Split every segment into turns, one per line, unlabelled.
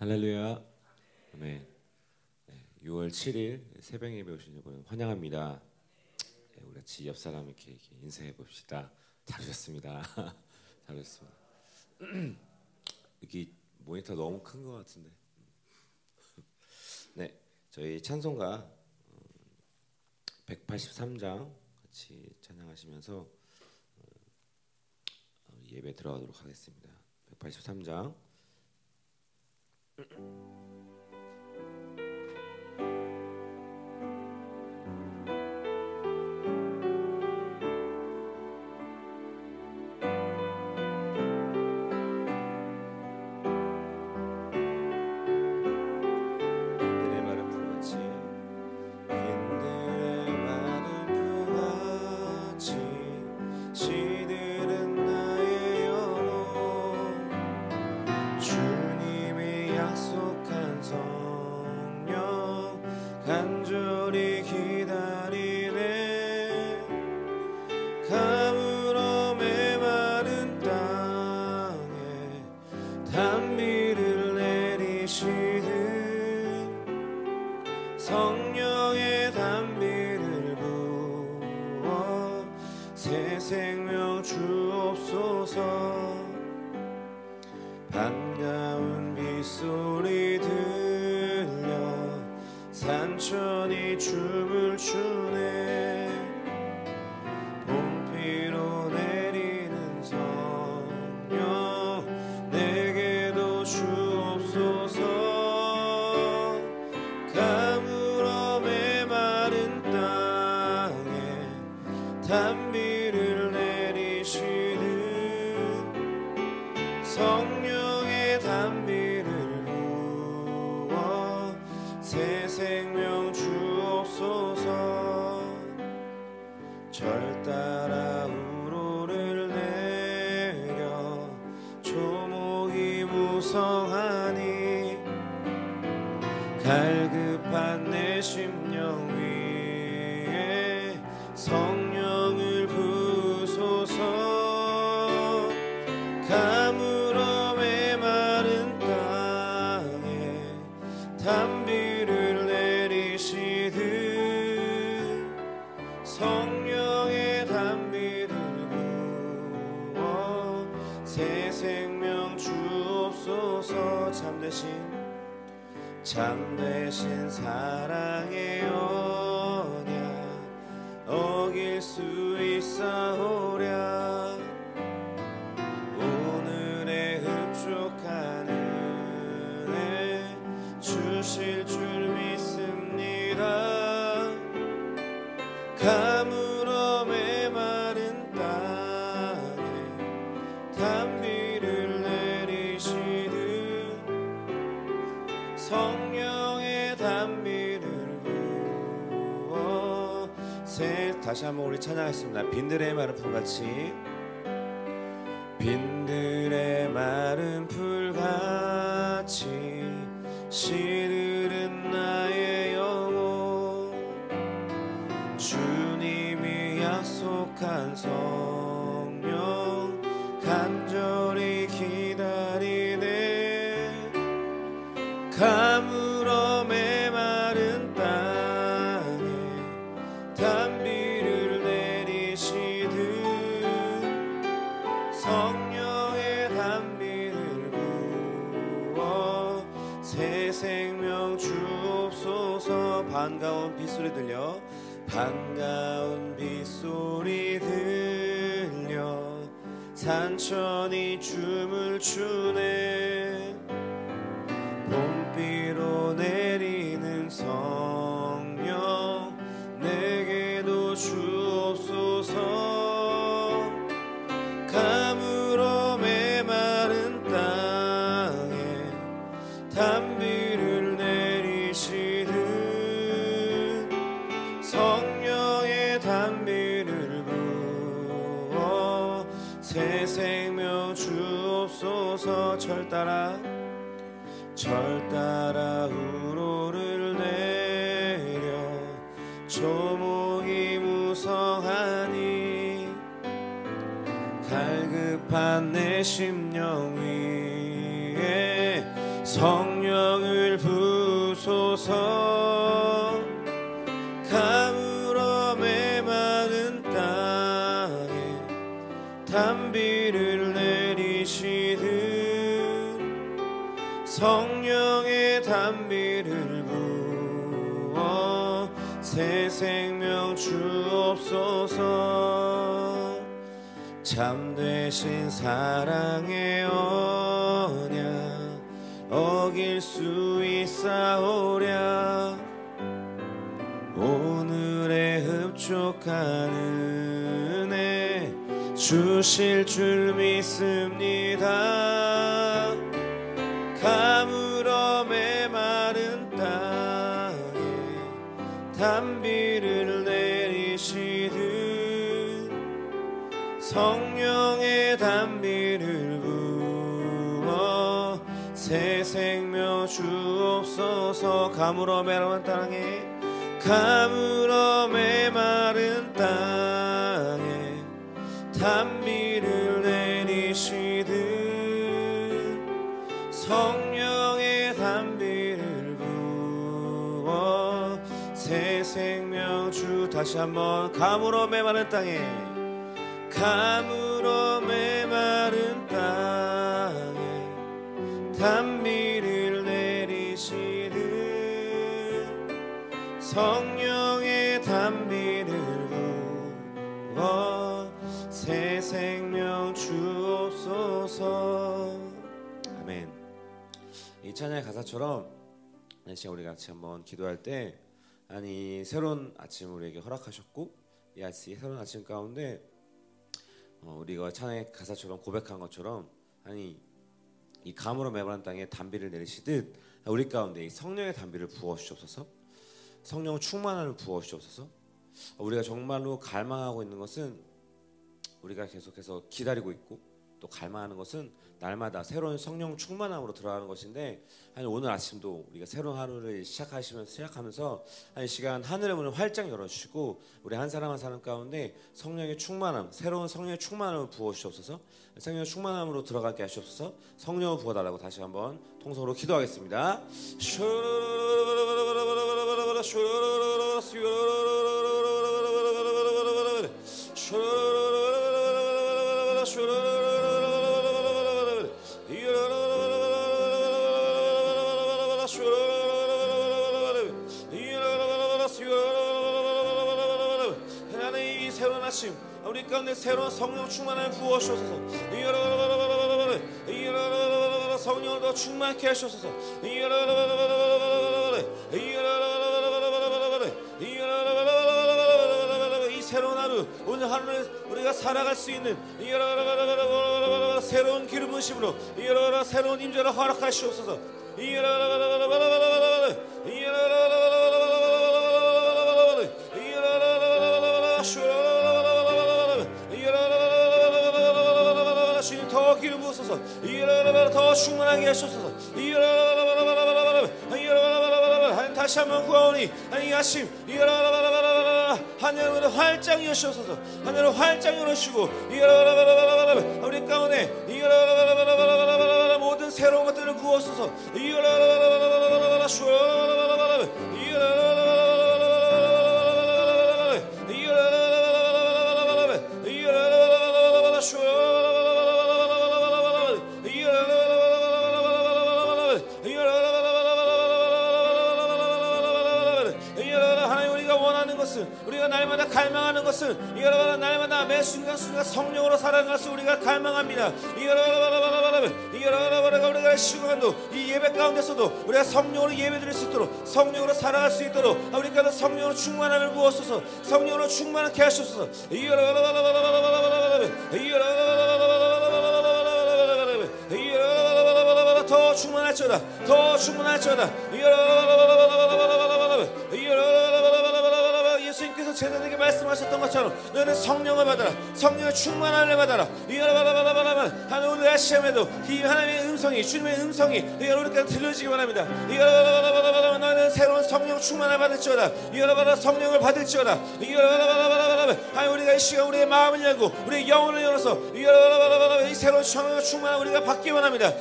할렐루야. 아멘. 네, 6월 7일 새벽 예배 오신 여러분 환영합니다. 네, 우리 같이 옆 사람에게 인사해 봅시다. 잘하셨습니다. 잘하셨습니다. 여기 모니터 너무 큰 것 같은데. 네, 저희 찬송가 183장 같이 찬양하시면서 어, 예배 들어가도록 하겠습니다. 183장. Mm-mm. 성령의 단비 한번 우리 찬양하겠습니다. 빈들의 마른 풀같이 성령의 단비를 부어 새 생명 주옵소서. 반가운 빗소리 들려. 반가운 빗소리 들려. 산천이 춤을 추네 따라 절 따라 우로를 내려 조목이 무성하니 갈급한 내 심령 위에 성 생명 주옵소서 참되신 사랑의 언약 어길 수 있사오랴. 오늘의 흡족한 은혜 주실 줄 믿습니다. 가물어 메마른 땅에 단비 성령의 단비를 부어 새 생명 주옵소서. 가물어 메마른 땅에 가물어 메마른 땅에 단비를 내리시듯 성령의 단비를 부어 새 생명 주 다시 한번 가물어 메마른 땅에 가물어 메마른 땅에 단비를 내리시듯 성령의 단비를 부어 새 생명 주옵소서. 찬양의 가사처럼 이 시간 우리 같이 한번 기도할 때 아니 새로운 아침 우리에게 허락하셨고 이 아침 새로운 아침 가운데 어, 우리가 찬양의 가사처럼 고백한 것처럼 아니 이 감으로 메마른 땅에 단비를 내리시듯 우리 가운데 이 성령의 단비를 부어 주옵소서. 성령 충만함을 부어 주옵소서. 우리가 정말로 갈망하고 있는 것은 우리가 계속해서 기다리고 있고 또 갈망하는 것은 날마다 새로운 성령 충만함으로 들어가는 것인데 아니 오늘 아침도 우리가 새로운 하루를 시작하시면서 시작하면서 한 시간 하늘의 문을 활짝 열어주시고 우리 한 사람 한 사람 가운데 성령의 충만함 새로운 성령의 충만함을 부어 주옵소서 성령의 충만함으로 들어가게 하시옵소서 성령을 부어달라고 다시 한번 통성으로 기도하겠습니다. 새로운 아침 우리 가운데 새로운 성령 충만을 부어주셔서. 성령을 더 충만케 하셔서 이 새로운 하루 오늘 하루를 우리가 살아갈 수 있는 새로운 기름 부심으로 새로운 임재를 허락하시옵소서 부으소서. 더 충만하게 하소서 다시 한번 구하오니 이 아침 하늘을 활짝 여시옵소서 하늘을 활짝 열어주시고 우리 가운데 모든 새로운 것들을 부어소서 날마다 갈망하는 것은 이여러분 날마다 매 순간 순간 성령으로 살아갈 수 우리가 갈망합니다. 이여러분 이여러분 우리가 시간도 이 예배 가운데서도 우리가 성령으로 예배드릴 수 있도록 성령으로 살아갈 수 있도록 우리가 성령으로 충만함을 부어소서 성령으로 충만하게 하소서 이여러분 이여러분 더 충만할지어다 더 충만할지어다 예수님께서 제자들에게 말씀하셨던 것처럼 너는 성령을 받아라 성령의 충만함을 받아라 하늘 오늘 아시험에도 이 하나님의 음성이 주님의 음성이 여러분께 들려지기 바랍니다 너는 새로운 성령 충만을 받을지어다 성령을 받을지어다 하나님 우리가 이 시간 우리의 마음을 열고 우리의 영혼을 열어서 이 새로운 성령 충만을 우리가 받기 원합니다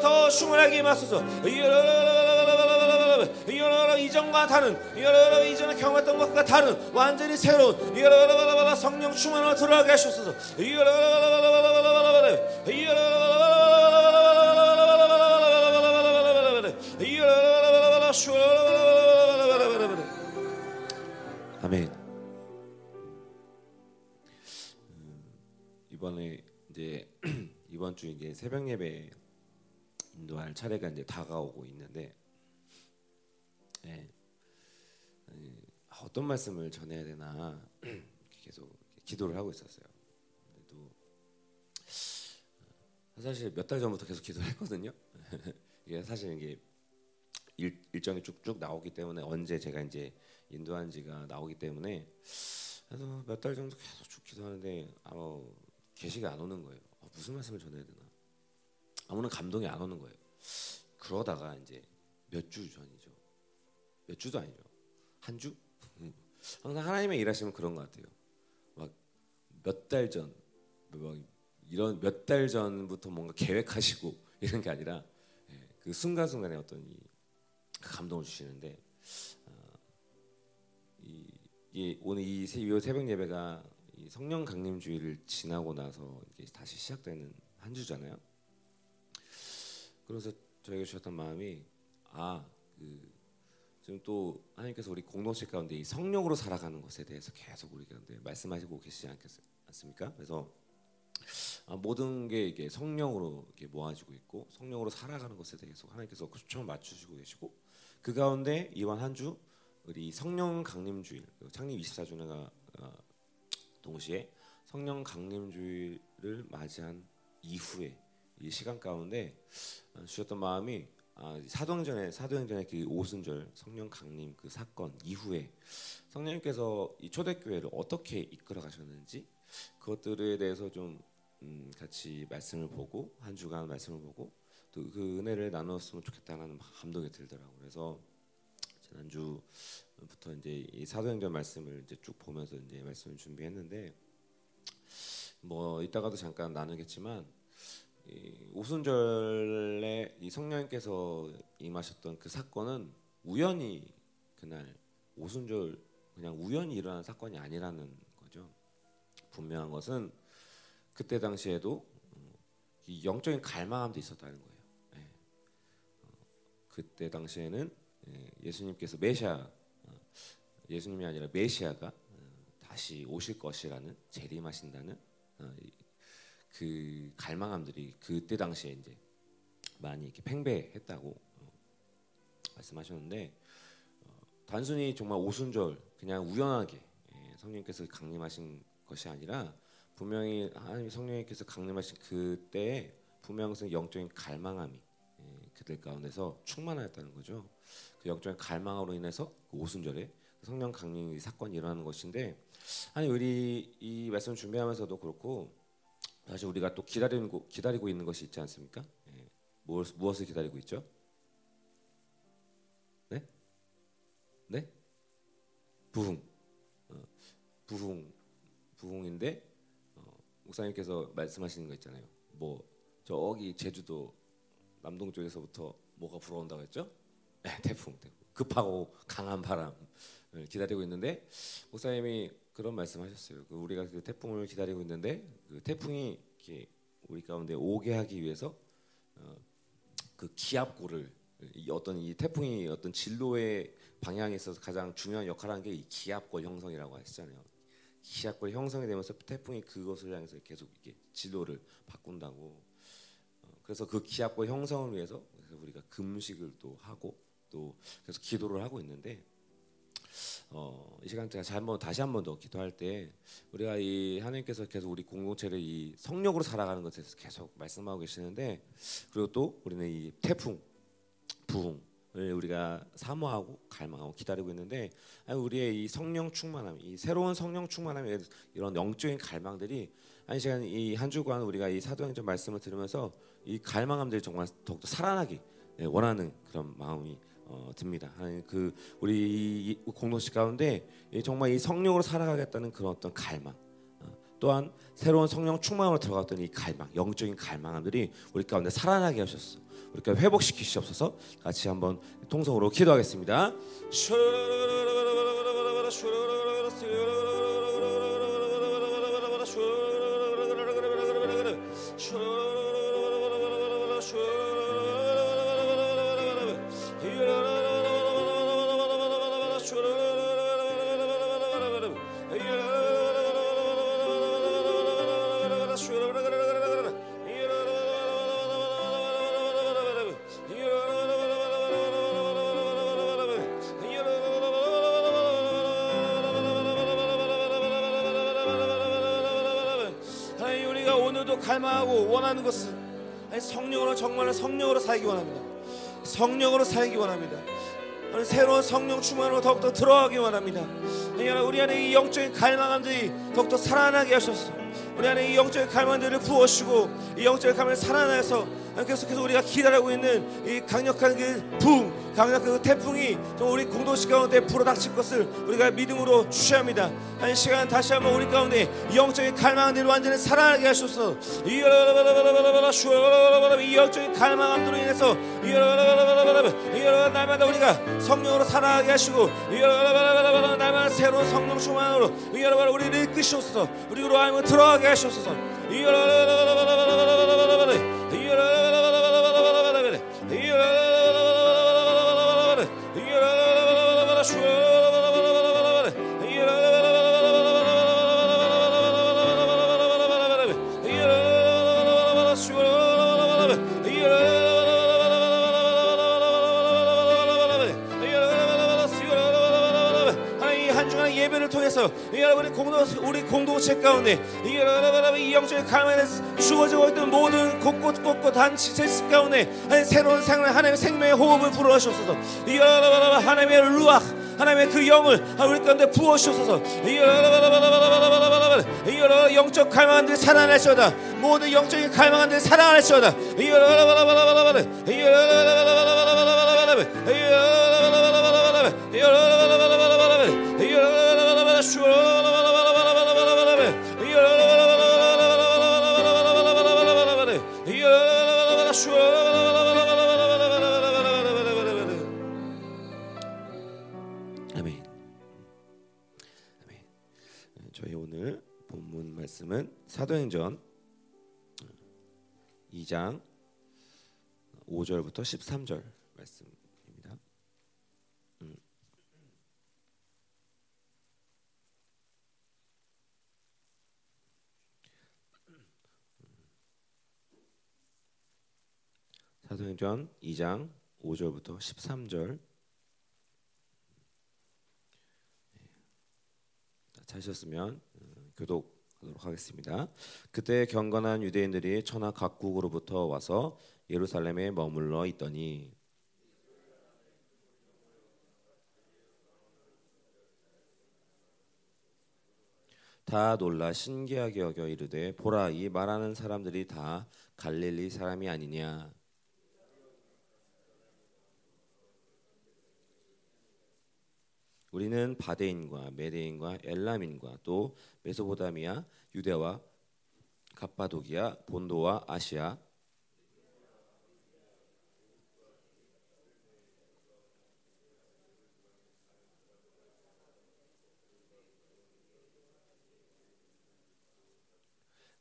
더 충만하게 임하소서 이 전과 다른 이전에 경험했던 것과 다른 완전히 새로운 성령 충만으로 들어가게 하소서 아멘. 이번에 이제 이번 주 이제 새벽 예배 인도할 차례가 이제 다가오고 있는데 어떤 말씀을 전해야 되나 계속 기도를 하고 있었어요. 또 사실 몇 달 전부터 계속 기도를 했거든요. 이게 사실 이게 일, 일정이 쭉쭉 나오기 때문에 언제 제가 이제 인도한지가 나오기 때문에 그래서 몇 달 정도 계속 쭉 기도하는데 아무 계시가 안 오는 거예요. 어, 무슨 말씀을 전해야 되나? 아무런 감동이 안 오는 거예요. 그러다가 이제 몇 주 전이죠. 몇 주도 아니죠. 한 주? 항상 하나님의 일하시면 그런 것 같아요. 막 몇 달 전, 뭐 이런 몇 달 전부터 뭔가 계획하시고 이런 게 아니라 예, 그 순간순간에 어떤 이 감동을 주시는데 어, 이, 이 오늘 이 새벽 예배가 성령 강림주의를 지나고 나서 이게 다시 시작되는 한 주잖아요. 그래서 저에게 주셨던 마음이 아그 지금 또 하나님께서 우리 공동체 가운데 이 성령으로 살아가는 것에 대해서 계속 우리 가운데 말씀하시고 계시지 않습니까? 그래서 아, 모든 게 이게 성령으로 이게 모아지고 있고 성령으로 살아가는 것에 대해서 하나님께서 초점을 맞추시고 계시고 그 가운데 이번 한 주 우리 성령 강림주일 창립 24주년가 어, 동시에 성령 강림주일을 맞이한 이후에 이 시간 가운데 어, 주셨던 마음이 아, 사도행전의 사도행전의 그 오순절 성령 강림 그 사건 이후에 성령님께서 이 초대교회를 어떻게 이끌어 가셨는지 그것들에 대해서 좀 음, 같이 말씀을 보고 한 주간 말씀을 보고 또 그 은혜를 나누었으면 좋겠다는 감동이 들더라고요. 그래서 지난주부터 이제 이 사도행전 말씀을 이제 쭉 보면서 이제 말씀을 준비했는데 뭐 이따가도 잠깐 나누겠지만 이 오순절에 이 성령님께서 임하셨던 그 사건은 우연히 그날 오순절 그냥 우연히 일어난 사건이 아니라는 거죠. 분명한 것은 그때 당시에도 이 영적인 갈망함도 있었다는 거예요. 예. 그때 당시에는 예, 예수님께서 메시아 어, 예수님이 아니라 메시아가 어, 다시 오실 것이라는 재림하신다는 어, 그 갈망함들이 그때 당시에 이제 많이 이렇게 팽배했다고 말씀하셨는데 단순히 정말 오순절 그냥 우연하게 예, 성령께서 강림하신 것이 아니라 분명히 하나님 성령님께서 강림하신 그때에 분명히 영적인 갈망함이 예, 그들 가운데서 충만하였다는 거죠. 그 영적인 갈망으로 인해서 그 오순절에 성령 강림 사건이 일어나는 것인데 아니 우리 이 말씀 준비하면서도 그렇고 사실 우리가 또 기다리고 기다리고 있는 것이 있지 않습니까? 예. 무엇, 무엇을 기다리고 있죠? 네? 네? 부흥. 어, 부흥. 부흥인데 어, 목사님께서 말씀하시는 거 있잖아요. 뭐 저기 제주도 남동 쪽에서부터 뭐가 불어온다고 했죠? 네, 태풍, 태풍. 급하고 강한 바람을 기다리고 있는데 목사님이 그런 말씀하셨어요. 그 우리가 그 태풍을 기다리고 있는데 그 태풍이 이렇게 우리 가운데 오게 하기 위해서 어, 그 기압골을 이 어떤 이 태풍이 어떤 진로의 방향에 있어서 가장 중요한 역할을 하는 게 이 기압골 형성이라고 하시잖아요. 기압골 형성이 되면서 태풍이 그것을 향해서 계속 이렇게 진로를 바꾼다고. 어, 그래서 그 기압골 형성을 위해서 우리가 금식을 또 하고 또 계속 기도를 하고 있는데 어, 이 시간 제가 잘 한번 다시 한 번 더 기도할 때 우리가 이 하나님께서 계속 우리 공동체를 이 성령으로 살아가는 것에 대해서 계속 말씀하고 계시는데 그리고 또 우리는 이 태풍, 부흥을 우리가 사모하고 갈망하고 기다리고 있는데 우리의 이 성령 충만함, 이 새로운 성령 충만함 이런 영적인 갈망들이 한 시간 이 한 주간 우리가 이 사도행전 말씀을 들으면서 이 갈망함들이 정말 더욱더 살아나기 원하는 그런 마음이 어, 듭니다. 그 우리 공동체 가운데 정말 이 성령으로 살아가겠다는 그런 어떤 갈망, 어, 또한 새로운 성령 충만으로 들어갔던 이 갈망, 영적인 갈망함들이 우리 가운데 살아나게 하셨어. 우리가 회복시키시옵소서. 같이 한번 통성으로 기도하겠습니다. 하나님 성령으로 살기 원합니다. 성령으로 살기 원합니다. 새로운 성령 충만으로 더욱더 들어가기 원합니다. 우리 안에 이 영적인 갈망함들이 더욱더 살아나게 하셔서 우리 안에 이 영적인 갈망들을 부어주시고 이 영적인 갈망을 살아나서 계속해서 우리가 기다리고 있는 이 강력한 그 붕, 강력한 그 태풍이 좀 우리 공동체 가운데 불어닥칠 것을 우리가 믿음으로 주시합니다. 한 시간 다시 한번 우리 가운데 이 영적인 갈망들을 완전히 살아나게 하소서. 이 영적인 갈망함으로 인해서 이 날마다 우리가 성령으로 살아가게 하시고 날마다 새로운 성령 충만으로 우리를 이끄시옵소서. 우리로 하여 들어가게 하시옵소서. 이 여러분의 공동 우리 공동체 가운데 이 여러분 이 영적인 가면에 주어지고 있던 모든 곳곳 곳곳 단체 제스 가운데 새로운 생명 하나님의 생명의 호흡을 이 여러분 하나님의 루ach 하나님의 그 영을 우리 가운데 여러분 영적 갈망한들 살아날지어다 모든 영적인 갈망한들 살아날지어다 이 여러분 이 아멘. 아멘. 저희 오늘 본문 말씀은 사도행전 2장 5절부터 13절 말씀입니다. 음. 사도행전 2장 5절부터 13절 찾으셨으면 음, 교독하도록 하겠습니다. 그때 경건한 유대인들이 천하 각국으로부터 와서 예루살렘에 머물러 있더니 다 놀라 신기하게 여겨 이르되 보라 이 말하는 사람들이 다 갈릴리 사람이 아니냐 우리는 바데인과 메데인과 엘람인과 또 메소포타미아, 유대와 갑바도기아, 본도와 아시아.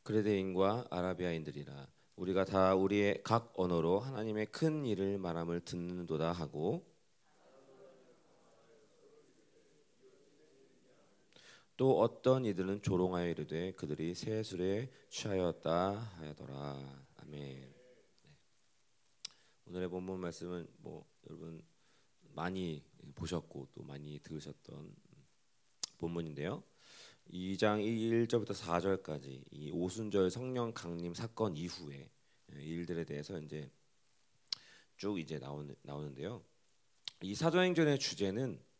그레데인과 아라비아인들이라 우리가 다 우리의 각 언어로 하나님의 큰 일을 말함을 듣는도다 하고 또 어떤 이들은 조롱하여 이르되 그들이 새 술에 취하였다 하더라. 아멘. 네. 오늘의 본문 말씀은 뭐 여러분 많이 보셨고 또 많이 들으셨던 본문인데요. 2장 1절부터 4절까지 이 오순절 성령 강림 사건 이후에 일들에 대해서 이제 쭉 이제 나오는 나오는데요. 이 사도행전의 주제는 어,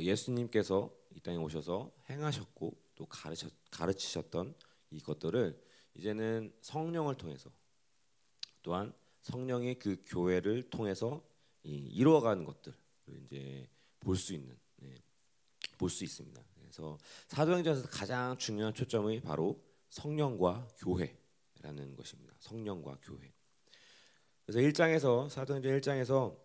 예수님께서 이 땅에 오셔서 행하셨고 또 가르쳐, 가르치셨던 이것들을 이제는 성령을 통해서 또한 성령의 그 교회를 통해서 이, 이루어가는 것들을 이제 볼 수 있는 네, 볼수 있습니다. 네, 그래서 사도행전에서 가장 중요한 초점이 바로 성령과 교회라는 것입니다. 성령과 교회. 그래서 1장에서 사도행전 1장에서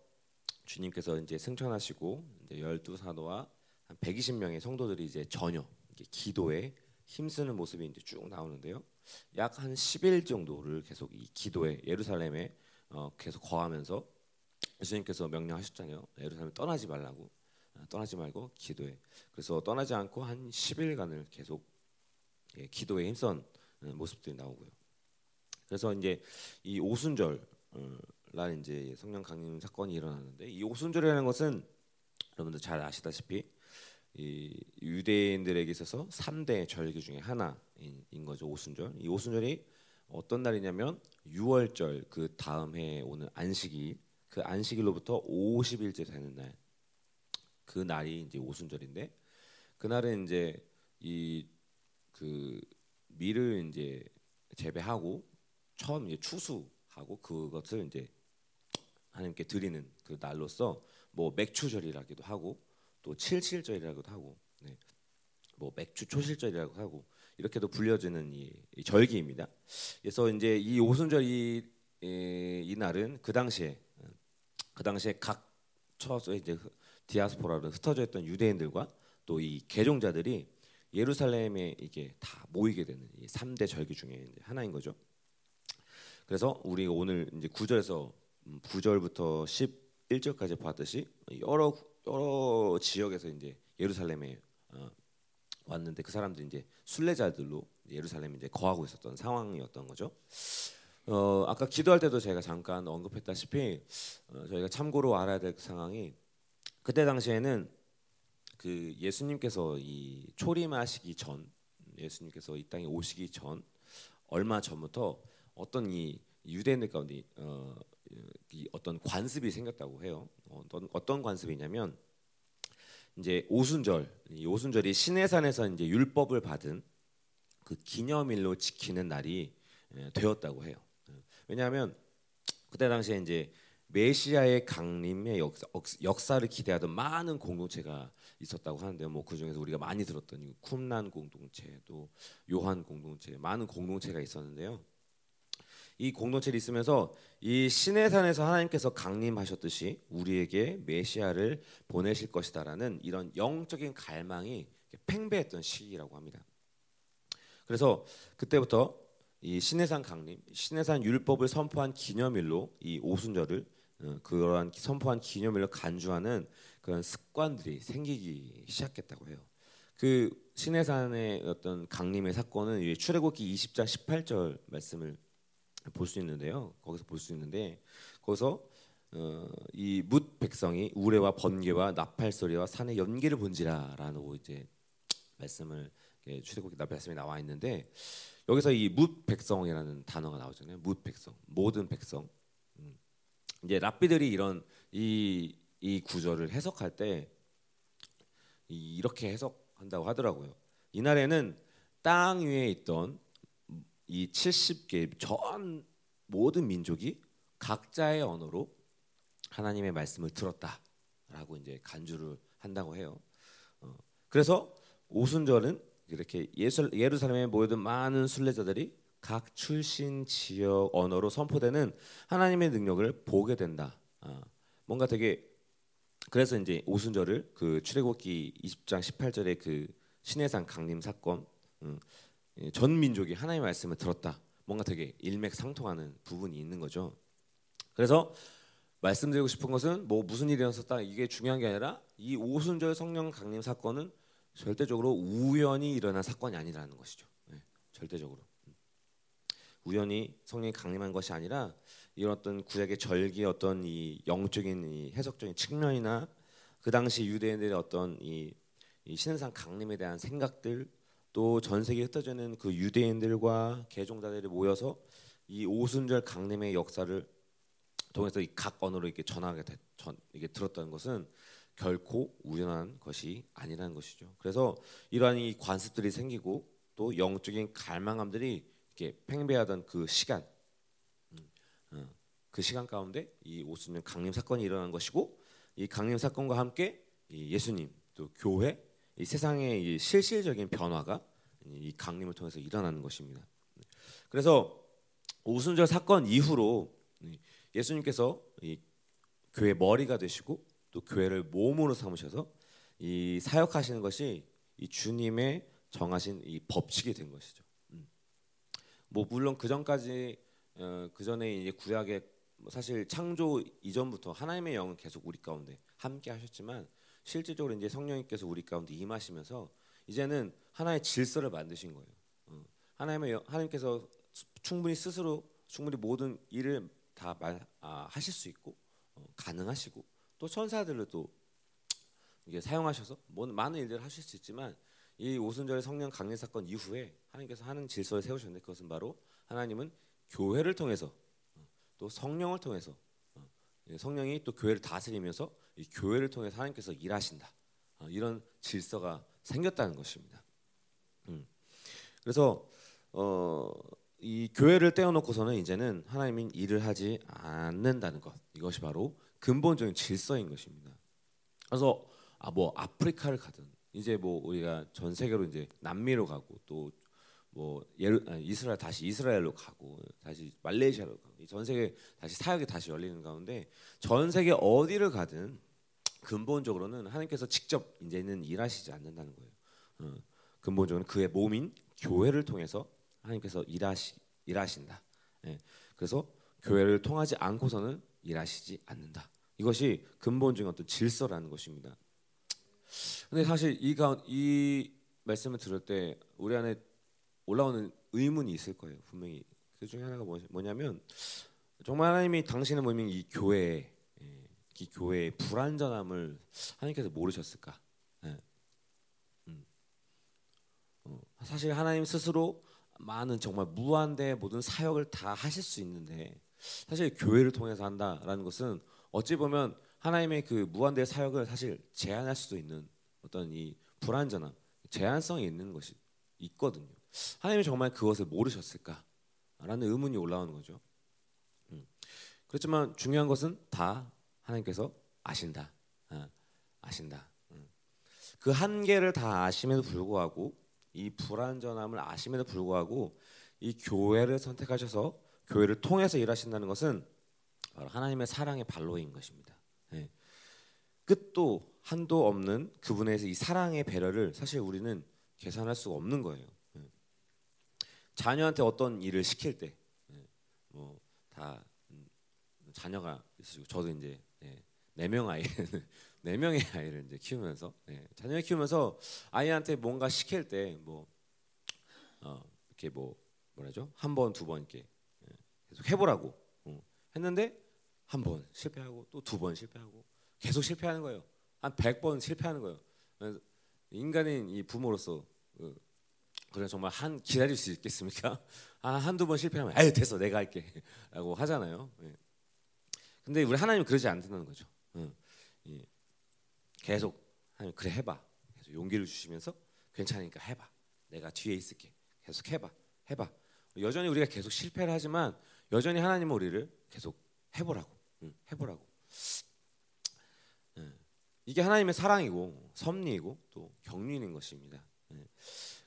주님께서 이제 승천하시고 이제 열두 사도와 한 120명의 성도들이 이제 전혀 기도에 힘쓰는 모습이 이제 쭉 나오는데요. 약 한 10일 정도를 계속 이 기도에 예루살렘에 어, 계속 거하면서 예수님께서 명령하셨잖아요. 예루살렘 떠나지 말라고 어, 떠나지 말고 기도해. 그래서 떠나지 않고 한 10일간을 계속 예, 기도에 힘쓴 어, 모습들이 나오고요. 그래서 이제 이 오순절 날 이제 성령 강림 사건이 일어났는데 이 오순절이라는 것은 여러분들 잘 아시다시피 이 유대인들에게 있어서 3대 절기 중에 하나인 거죠 오순절. 이 오순절이 어떤 날이냐면 6월절 그 다음 해에 오는 안식일 그 안식일로부터 50일째 되는 날. 그 날이 이제 오순절인데 그날은 이제 이 그 밀을 이제 재배하고 처음 이제 추수하고 그것을 이제 하나님께 드리는 그 날로서 뭐 맥추절이라기도 하고 또 칠칠절이라고도 하고 네. 뭐 맥주 초실절이라고 하고 이렇게도 불려지는 이, 이 절기입니다. 그래서 이제 이 오순절 이, 이, 이 날은 그 당시에 그 당시에 각 처서 이제 디아스포라로 흩어져 있던 유대인들과 또 이 개종자들이 예루살렘에 이게 다 모이게 되는 이 3대 절기 중에 하나인 거죠. 그래서 우리 오늘 이제 9절에서 9절부터 11절까지 봤듯이 여러 여러 지역에서 이제 예루살렘에 어, 왔는데 그 사람들이 이제 순례자들로 예루살렘에 이제 거하고 있었던 상황이었던 거죠. 어, 아까 기도할 때도 제가 잠깐 언급했다시피 어, 저희가 참고로 알아야 될 상황이 그때 당시에는 그 예수님께서 이 초림하시기 전 예수님께서 이 땅에 오시기 전 얼마 전부터 어떤 이 유대인들 가운데 어, 이 어떤 관습이 생겼다고 해요. 어떤 어떤 관습이냐면 이제 오순절, 이 오순절이 시내산에서 이제 율법을 받은 그 기념일로 지키는 날이 예, 되었다고 해요. 왜냐하면 그때 당시에 이제 메시아의 강림의 역사, 역사를 기대하던 많은 공동체가 있었다고 하는데요. 뭐 그 중에서 우리가 많이 들었던 쿰난 공동체, 또 요한 공동체, 많은 공동체가 있었는데요. 이 공동체를 있으면서 이 시내산에서 하나님께서 강림하셨듯이 우리에게 메시아를 보내실 것이다라는 이런 영적인 갈망이 팽배했던 시기라고 합니다. 그래서 그때부터 이 시내산 강림, 시내산 율법을 선포한 기념일로 이 오순절을 어, 그러한 선포한 기념일로 간주하는 그런 습관들이 생기기 시작했다고 해요. 그 시내산의 어떤 강림의 사건은 출애굽기 20장 18절 말씀을 볼 수 있는데요. 거기서 볼 수 있는데 거기서 어, 이뭇 백성이 우레와 번개와 나팔 소리와 산의 연기를 본지라라는 이제 말씀을 출애굽기 말씀이 나와 있는데 여기서 이뭇 백성이라는 단어가 나오잖아요. 뭇 백성, 모든 백성. 음. 이제 랍비들이 이런 이, 이 구절을 해석할 때 이렇게 해석한다고 하더라고요. 이날에는 땅 위에 있던 이 70개 전 모든 민족이 각자의 언어로 하나님의 말씀을 들었다라고 이제 간주를 한다고 해요. 어, 그래서 오순절은 이렇게 예루살렘에 모여든 많은 순례자들이 각 출신 지역 언어로 선포되는 하나님의 능력을 보게 된다. 아, 뭔가 되게 그래서 이제 오순절을 그 출애굽기 20장 18절의 그 신해산 강림 사건 음, 전 민족이 하나님의 말씀을 들었다. 뭔가 되게 일맥상통하는 부분이 있는 거죠. 그래서 말씀드리고 싶은 것은 뭐 무슨 일이 일어났었다 이게 중요한 게 아니라 이 오순절 성령 강림 사건은 절대적으로 우연히 일어난 사건이 아니라는 것이죠. 네, 절대적으로 음. 우연히 성령이 강림한 것이 아니라 이런 어떤 구약의 절기 어떤 이 영적인 이 해석적인 측면이나 그 당시 유대인들의 어떤 이, 이 신상 강림에 대한 생각들 또 전 세계에 흩어져 있는 그 유대인들과 개종자들이 모여서 이 오순절 강림의 역사를 통해서 이 각 언어로 이렇게 전하게 됐, 전, 이게 들었다는 것은 결코 우연한 것이 아니라는 것이죠. 그래서 이러한 이 관습들이 생기고 또 영적인 갈망함들이 이렇게 팽배하던 그 시간, 음, 어, 그 시간 가운데 이 오순절 강림 사건이 일어난 것이고 이 강림 사건과 함께 이 예수님 또 교회 이 세상의 이 실질적인 변화가 이 강림을 통해서 일어나는 것입니다. 그래서 오순절 사건 이후로 예수님께서 이 교회 머리가 되시고 또 교회를 몸으로 삼으셔서 이 사역하시는 것이 이 주님의 정하신 이 법칙이 된 것이죠. 음. 뭐 물론 그 전까지 어, 그 전에 이제 구약의 뭐 사실 창조 이전부터 하나님의 영은 계속 우리 가운데 함께 하셨지만 실질적으로 이제 성령님께서 우리 가운데 임하시면서 이제는 하나의 질서를 만드신 거예요. 어. 하나님의 영, 하나님께서 충분히 스스로 충분히 모든 일을 다 말, 아, 하실 수 있고 어, 가능하시고 또 천사들을 또 이게 사용하셔서 많은 일들을 하실 수 있지만 이 오순절의 성령 강림 사건 이후에 하나님께서 하는 질서를 세우셨는데 그것은 바로 하나님은 교회를 통해서 어, 또 성령을 통해서 어, 성령이 또 교회를 다스리면서 이 교회를 통해서 하나님께서 일하신다 어, 이런 질서가 생겼다는 것입니다. 음. 그래서 어, 이 교회를 떼어놓고서는 이제는 하나님이 일을 하지 않는다는 것 이것이 바로 근본적인 질서인 것입니다. 그래서 아 뭐 아프리카를 가든 이제 뭐 우리가 전 세계로 이제 남미로 가고 또뭐 이스라엘 다시 이스라엘로 가고 다시 말레이시아로 가고 전 세계 다시 사역이 다시 열리는 가운데 전 세계 어디를 가든 근본적으로는 하나님께서 직접 이제는 일하시지 않는다는 거예요. 어, 근본적으로 그의 몸인 교회를 통해서 하나님께서 일하시 일하신다. 예, 그래서 교회를 통하지 않고서는 일하시지 않는다. 이것이 근본적인 어떤 질서라는 것입니다. 근데 사실 이, 이 말씀을 들을 때 우리 안에 올라오는 의문이 있을 거예요. 분명히 그 중에 하나가 뭐냐면 정말 하나님이 당신의 몸인 이 교회, 예, 이 교회의 불완전함을 하나님께서 모르셨을까? 예. 음. 어, 사실 하나님 스스로 많은 정말 무한대 모든 사역을 다 하실 수 있는데 사실 교회를 통해서 한다라는 것은 어찌 보면 하나님의 그 무한대 사역을 사실 제한할 수도 있는 어떤 이 불완전함, 제한성이 있는 것이 있거든요. 하나님이 정말 그것을 모르셨을까라는 의문이 올라오는 거죠. 음. 그렇지만 중요한 것은 다 하나님께서 아신다, 아, 아신다. 음. 그 한계를 다 아심에도 불구하고 이 불완전함을 아심에도 불구하고 이 교회를 선택하셔서 교회를 통해서 일하신다는 것은 하나님의 사랑의 발로인 것입니다. 네. 끝도 한도 없는 그분의 이 사랑의 배려를 사실 우리는 계산할 수가 없는 거예요. 네. 자녀한테 어떤 일을 시킬 때, 네. 뭐다 음, 자녀가 있으시고 저도 이제 네명 아이 네 명의 아이를 이제 키우면서 네, 자녀를 키우면서 아이한테 뭔가 시킬 때뭐 어, 이렇게 뭐 뭐라죠 한 번 두 번 이렇게 예, 계속 해보라고 어, 했는데 한 번 실패하고 또 두 번 실패하고 계속 실패하는 거예요 한백번 실패하는 거예요 인간인 이 부모로서 어, 그래 정말 한 기다릴 수 있겠습니까? 아, 한두 번 실패하면 아유 됐어 내가 할게 라고 하잖아요. 예. 근데 우리 하나님 그러지 않는다는 거죠. 어, 예. 계속 하나님 그래 해봐. 계속 용기를 주시면서 괜찮으니까 해봐. 내가 뒤에 있을게. 계속 해봐. 해봐. 여전히 우리가 계속 실패를 하지만 여전히 하나님은 우리를 계속 해보라고. 응, 해보라고. 예. 이게 하나님의 사랑이고 섭리이고 또 경륜인 것입니다. 예.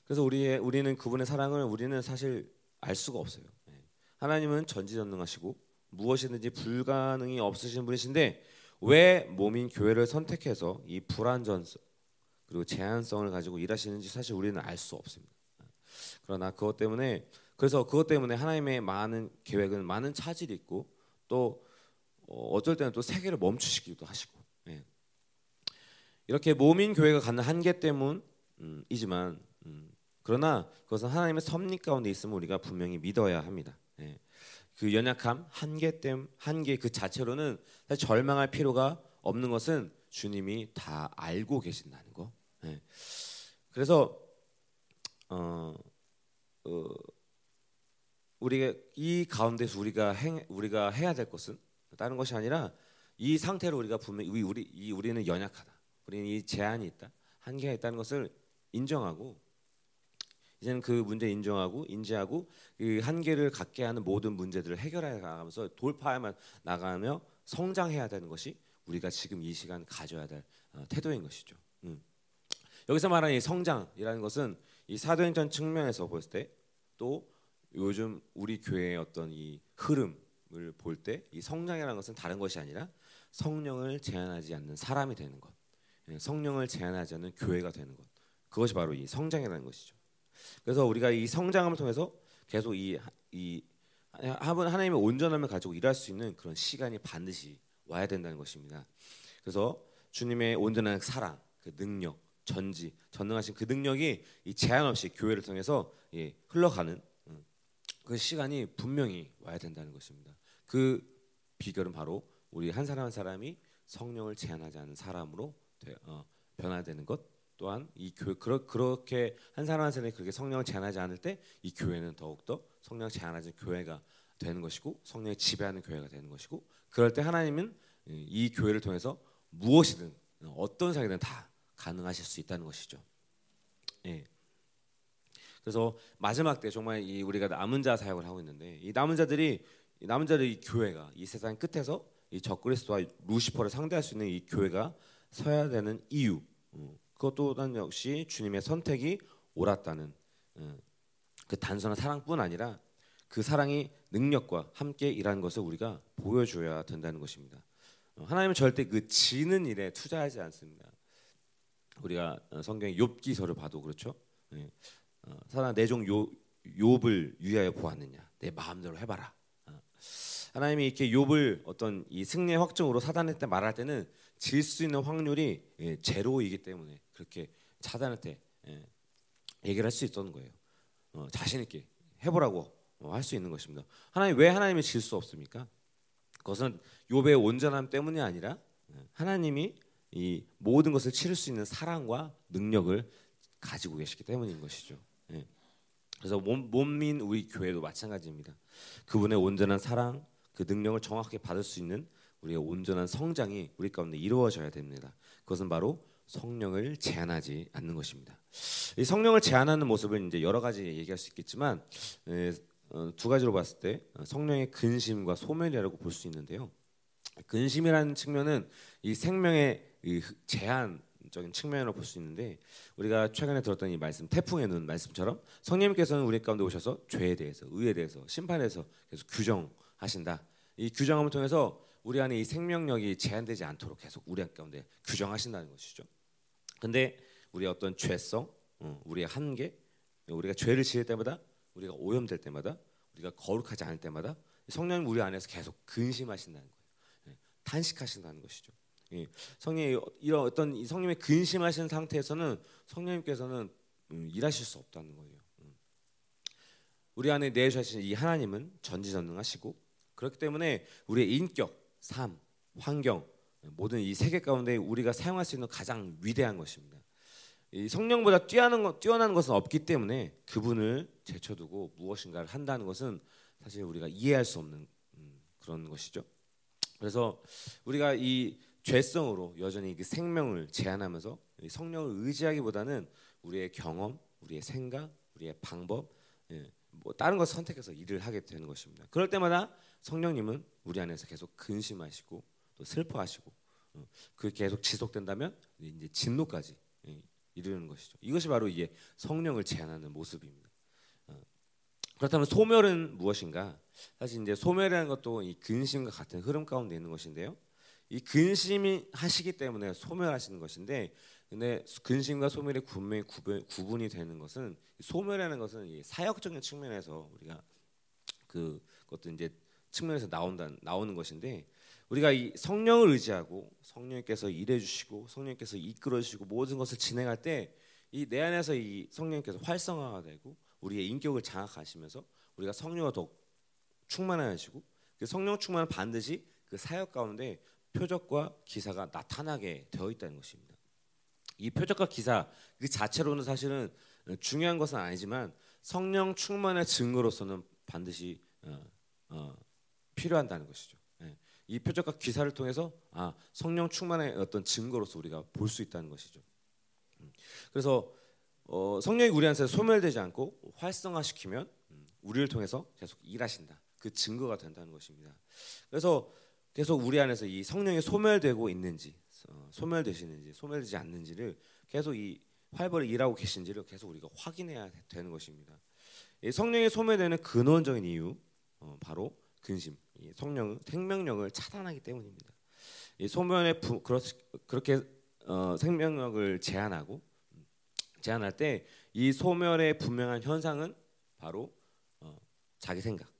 그래서 우리의 우리는 그분의 사랑을 우리는 사실 알 수가 없어요. 예. 하나님은 전지전능하시고 무엇이든지 불가능이 없으신 분이신데 왜 몸인 교회를 선택해서 이 불안전성 그리고 제한성을 가지고 일하시는지 사실 우리는 알 수 없습니다. 그러나 그것 때문에 그래서 그것 때문에 하나님의 많은 계획은 많은 차질이 있고 또 어, 어쩔 때는 또 세계를 멈추시기도 하시고 예. 이렇게 몸인 교회가 갖는 한계 때문이지만 음, 그러나 그것은 하나님의 섭리 가운데 있음을 우리가 분명히 믿어야 합니다. 예. 그 연약함, 한계됨, 한계 그 자체로는 사실 절망할 필요가 없는 것은 주님이 다 알고 계신다는 거. 네. 그래서 어, 어, 우리가 이 가운데서 우리가 행, 우리가 해야 될 것은 다른 것이 아니라 이 상태로 우리가 분명히 우리 이 우리는 연약하다. 우리는 이 제한이 있다. 한계가 있다는 것을 인정하고 이제는 그 문제 인정하고 인지하고 그 한계를 갖게 하는 모든 문제들을 해결해 나가면서 돌파해만 나가며 성장해야 되는 것이 우리가 지금 이 시간 가져야 될 어, 태도인 것이죠. 음. 여기서 말하는 이 성장이라는 것은 이 사도행전 측면에서 볼 때 또 요즘 우리 교회의 어떤 이 흐름을 볼 때 이 성장이라는 것은 다른 것이 아니라 성령을 제한하지 않는 사람이 되는 것, 예, 성령을 제한하지 않는 교회가 되는 것, 그것이 바로 이 성장이라는 것이죠. 그래서 우리가 이 성장을 통해서 계속 이, 이 하나님의 온전함을 가지고 일할 수 있는 그런 시간이 반드시 와야 된다는 것입니다. 그래서 주님의 온전한 사랑, 그 능력, 전지, 전능하신 그 능력이 이 제한 없이 교회를 통해서 예, 흘러가는 음, 그 시간이 분명히 와야 된다는 것입니다. 그 비결은 바로 우리 한 사람 한 사람이 성령을 제한하지 않는 사람으로 되, 어, 변화되는 것 또한 이 교회 그러, 그렇게 한 사람 한 사람이 그렇게 성령을 제한하지 않을 때 이 교회는 더욱 더 성령 제한하지 교회가 되는 것이고 성령이 지배하는 교회가 되는 것이고 그럴 때 하나님은 이 교회를 통해서 무엇이든 어떤 사역이든 다 가능하실 수 있다는 것이죠. 예. 그래서 마지막 때 정말 이 우리가 남은 자 사역을 하고 있는데 이 남은 자들이 이 남은 자들 이 교회가 이 세상 끝에서 이 적그리스도와 루시퍼를 상대할 수 있는 이 교회가 서야 되는 이유 어, 그것도 난 역시 주님의 선택이 옳았다는 어, 그 단순한 사랑뿐 아니라 그 사랑이 능력과 함께 일하는 것을 우리가 보여줘야 된다는 것입니다. 어, 하나님은 절대 그 지는 일에 투자하지 않습니다. 우리가 성경의 욥기서를 봐도 그렇죠. 예. 사랑 내종 욥을 위하여 보았느냐 내 마음대로 해봐라. 하나님이 이렇게 욥을 어떤 이 승리의 확정으로 사단한테 말할 때는 질 수 있는 확률이 예, 제로이기 때문에 그렇게 사단한테 예, 얘기를 할 수 있었던 거예요. 어, 자신 있게 해보라고 어, 할수 있는 것입니다. 하나님 왜 하나님이 질 수 없습니까? 그것은 욥의 온전함 때문이 아니라 예, 하나님이 이 모든 것을 치를 수 있는 사랑과 능력을 가지고 계시기 때문인 것이죠. 예. 그래서 몸, 몸민 우리 교회도 마찬가지입니다. 그분의 온전한 사랑, 그 능력을 정확하게 받을 수 있는 우리의 온전한 성장이 우리 가운데 이루어져야 됩니다. 그것은 바로 성령을 제한하지 않는 것입니다. 이 성령을 제한하는 모습을 이제 여러 가지 얘기할 수 있겠지만 에, 어, 두 가지로 봤을 때 어, 성령의 근심과 소멸이라고 볼 수 있는데요. 근심이라는 측면은 이 생명의 이 제한 적인 측면으로 볼 수 있는데 우리가 최근에 들었던 이 말씀 태풍의 눈 말씀처럼 성령님께서는 우리 가운데 오셔서 죄에 대해서 의에 대해서 심판에 대해서 계속 규정하신다. 이 규정함을 통해서 우리 안에 이 생명력이 제한되지 않도록 계속 우리 가운데 규정하신다는 것이죠. 근데 우리의 어떤 죄성, 어, 우리의 한계, 우리가 죄를 지을 때마다 우리가 오염될 때마다 우리가 거룩하지 않을 때마다 성령님 우리 안에서 계속 근심하신다는 거예요. 예, 탄식하신다는 것이죠. 예, 성령이 이런 어떤 성령의 근심하신 상태에서는 성령님께서는 음, 일하실 수 없다는 거예요. 음. 우리 안에 내주신 이 하나님은 전지전능하시고 그렇기 때문에 우리의 인격, 삶, 환경 모든 이 세계 가운데 우리가 사용할 수 있는 가장 위대한 것입니다. 이 성령보다 뛰어난 것, 뛰어난 것은 없기 때문에 그분을 제쳐두고 무엇인가를 한다는 것은 사실 우리가 이해할 수 없는 음, 그런 것이죠. 그래서 우리가 이 죄성으로 여전히 그 생명을 제한하면서 성령을 의지하기보다는 우리의 경험, 우리의 생각, 우리의 방법, 예, 뭐 다른 것 선택해서 일을 하게 되는 것입니다. 그럴 때마다 성령님은 우리 안에서 계속 근심하시고 또 슬퍼하시고 어, 그 계속 지속된다면 이제 진노까지 예, 이르는 것이죠. 이것이 바로 이게 성령을 제한하는 모습입니다. 어, 그렇다면 소멸은 무엇인가? 사실 이제 소멸이라는 것도 이 근심과 같은 흐름 가운데 있는 것인데요. 이 근심이 하시기 때문에 소멸하시는 것인데, 근데 근심과 소멸이 분명히 구분, 이 되는 것은 소멸이라는 것은 사역적인 측면에서 우리가 그 것도 이제 측면에서 나온다 나오는 것인데 우리가 이 성령을 의지하고 성령께서 일해 주시고 성령께서 이끌어 주시고 모든 것을 진행할 때 이 내 안에서 이 성령께서 활성화가 되고 우리의 인격을 장악하시면서 우리가 성령과 더 충만하시고 그 성령 충만은 반드시 그 사역 가운데 표적과 기사가 나타나게 되어 있다는 것입니다. 이 표적과 기사 그 자체로는 사실은 중요한 것은 아니지만 성령 충만의 증거로서는 반드시 어, 어, 필요한다는 것이죠. 예. 이 표적과 기사를 통해서 아, 성령 충만의 어떤 증거로서 우리가 볼 수 있다는 것이죠. 음. 그래서 어, 성령이 우리 안에서 소멸되지 않고 활성화시키면 음, 우리를 통해서 계속 일하신다. 그 증거가 된다는 것입니다. 그래서 계속 우리 안에서 이 성령이 소멸되고 있는지, 어, 소멸되시는지, 소멸되지 않는지를 계속 이 활발히 일하고 계신지를 계속 우리가 확인해야 되는 것입니다. 성령이 소멸되는 근원적인 이유 어, 바로 근심, 성령 생명력을 차단하기 때문입니다. 소멸의 부, 그렇, 그렇게 어, 생명력을 제한하고 제한할 때 이 소멸의 분명한 현상은 바로 어, 자기 생각,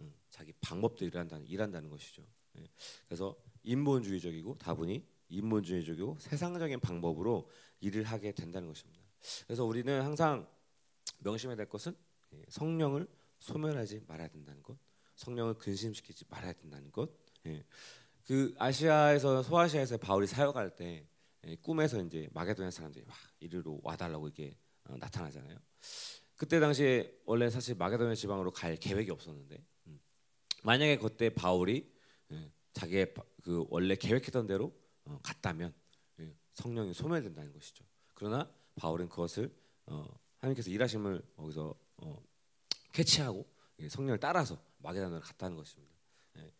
음, 자기 방법대로 일한다는, 일한다는 것이죠. 예. 그래서 인본주의적이고 다분히 인본주의적이고 세상적인 방법으로 일을 하게 된다는 것입니다. 그래서 우리는 항상 명심해야 될 것은 예, 성령을 소멸하지 말아야 된다는 것, 성령을 근심시키지 말아야 된다는 것. 예. 그 아시아에서 소아시아에서 바울이 사역할 때 예, 꿈에서 이제 마게도냐 사람들이 막 이리로 와달라고 이렇게 어, 나타나잖아요. 그때 당시에 원래 사실 마게도냐 지방으로 갈 계획이 없었는데 음. 만약에 그때 바울이 예, 자기의 그 원래 계획했던 대로 어, 갔다면 예, 성령이 소멸된다는 것이죠. 그러나 바울은 그것을 어, 하나님께서 일하심을 거기서 어, 캐치하고 예, 성령을 따라서 마게도냐로 갔다는 것입니다. 예.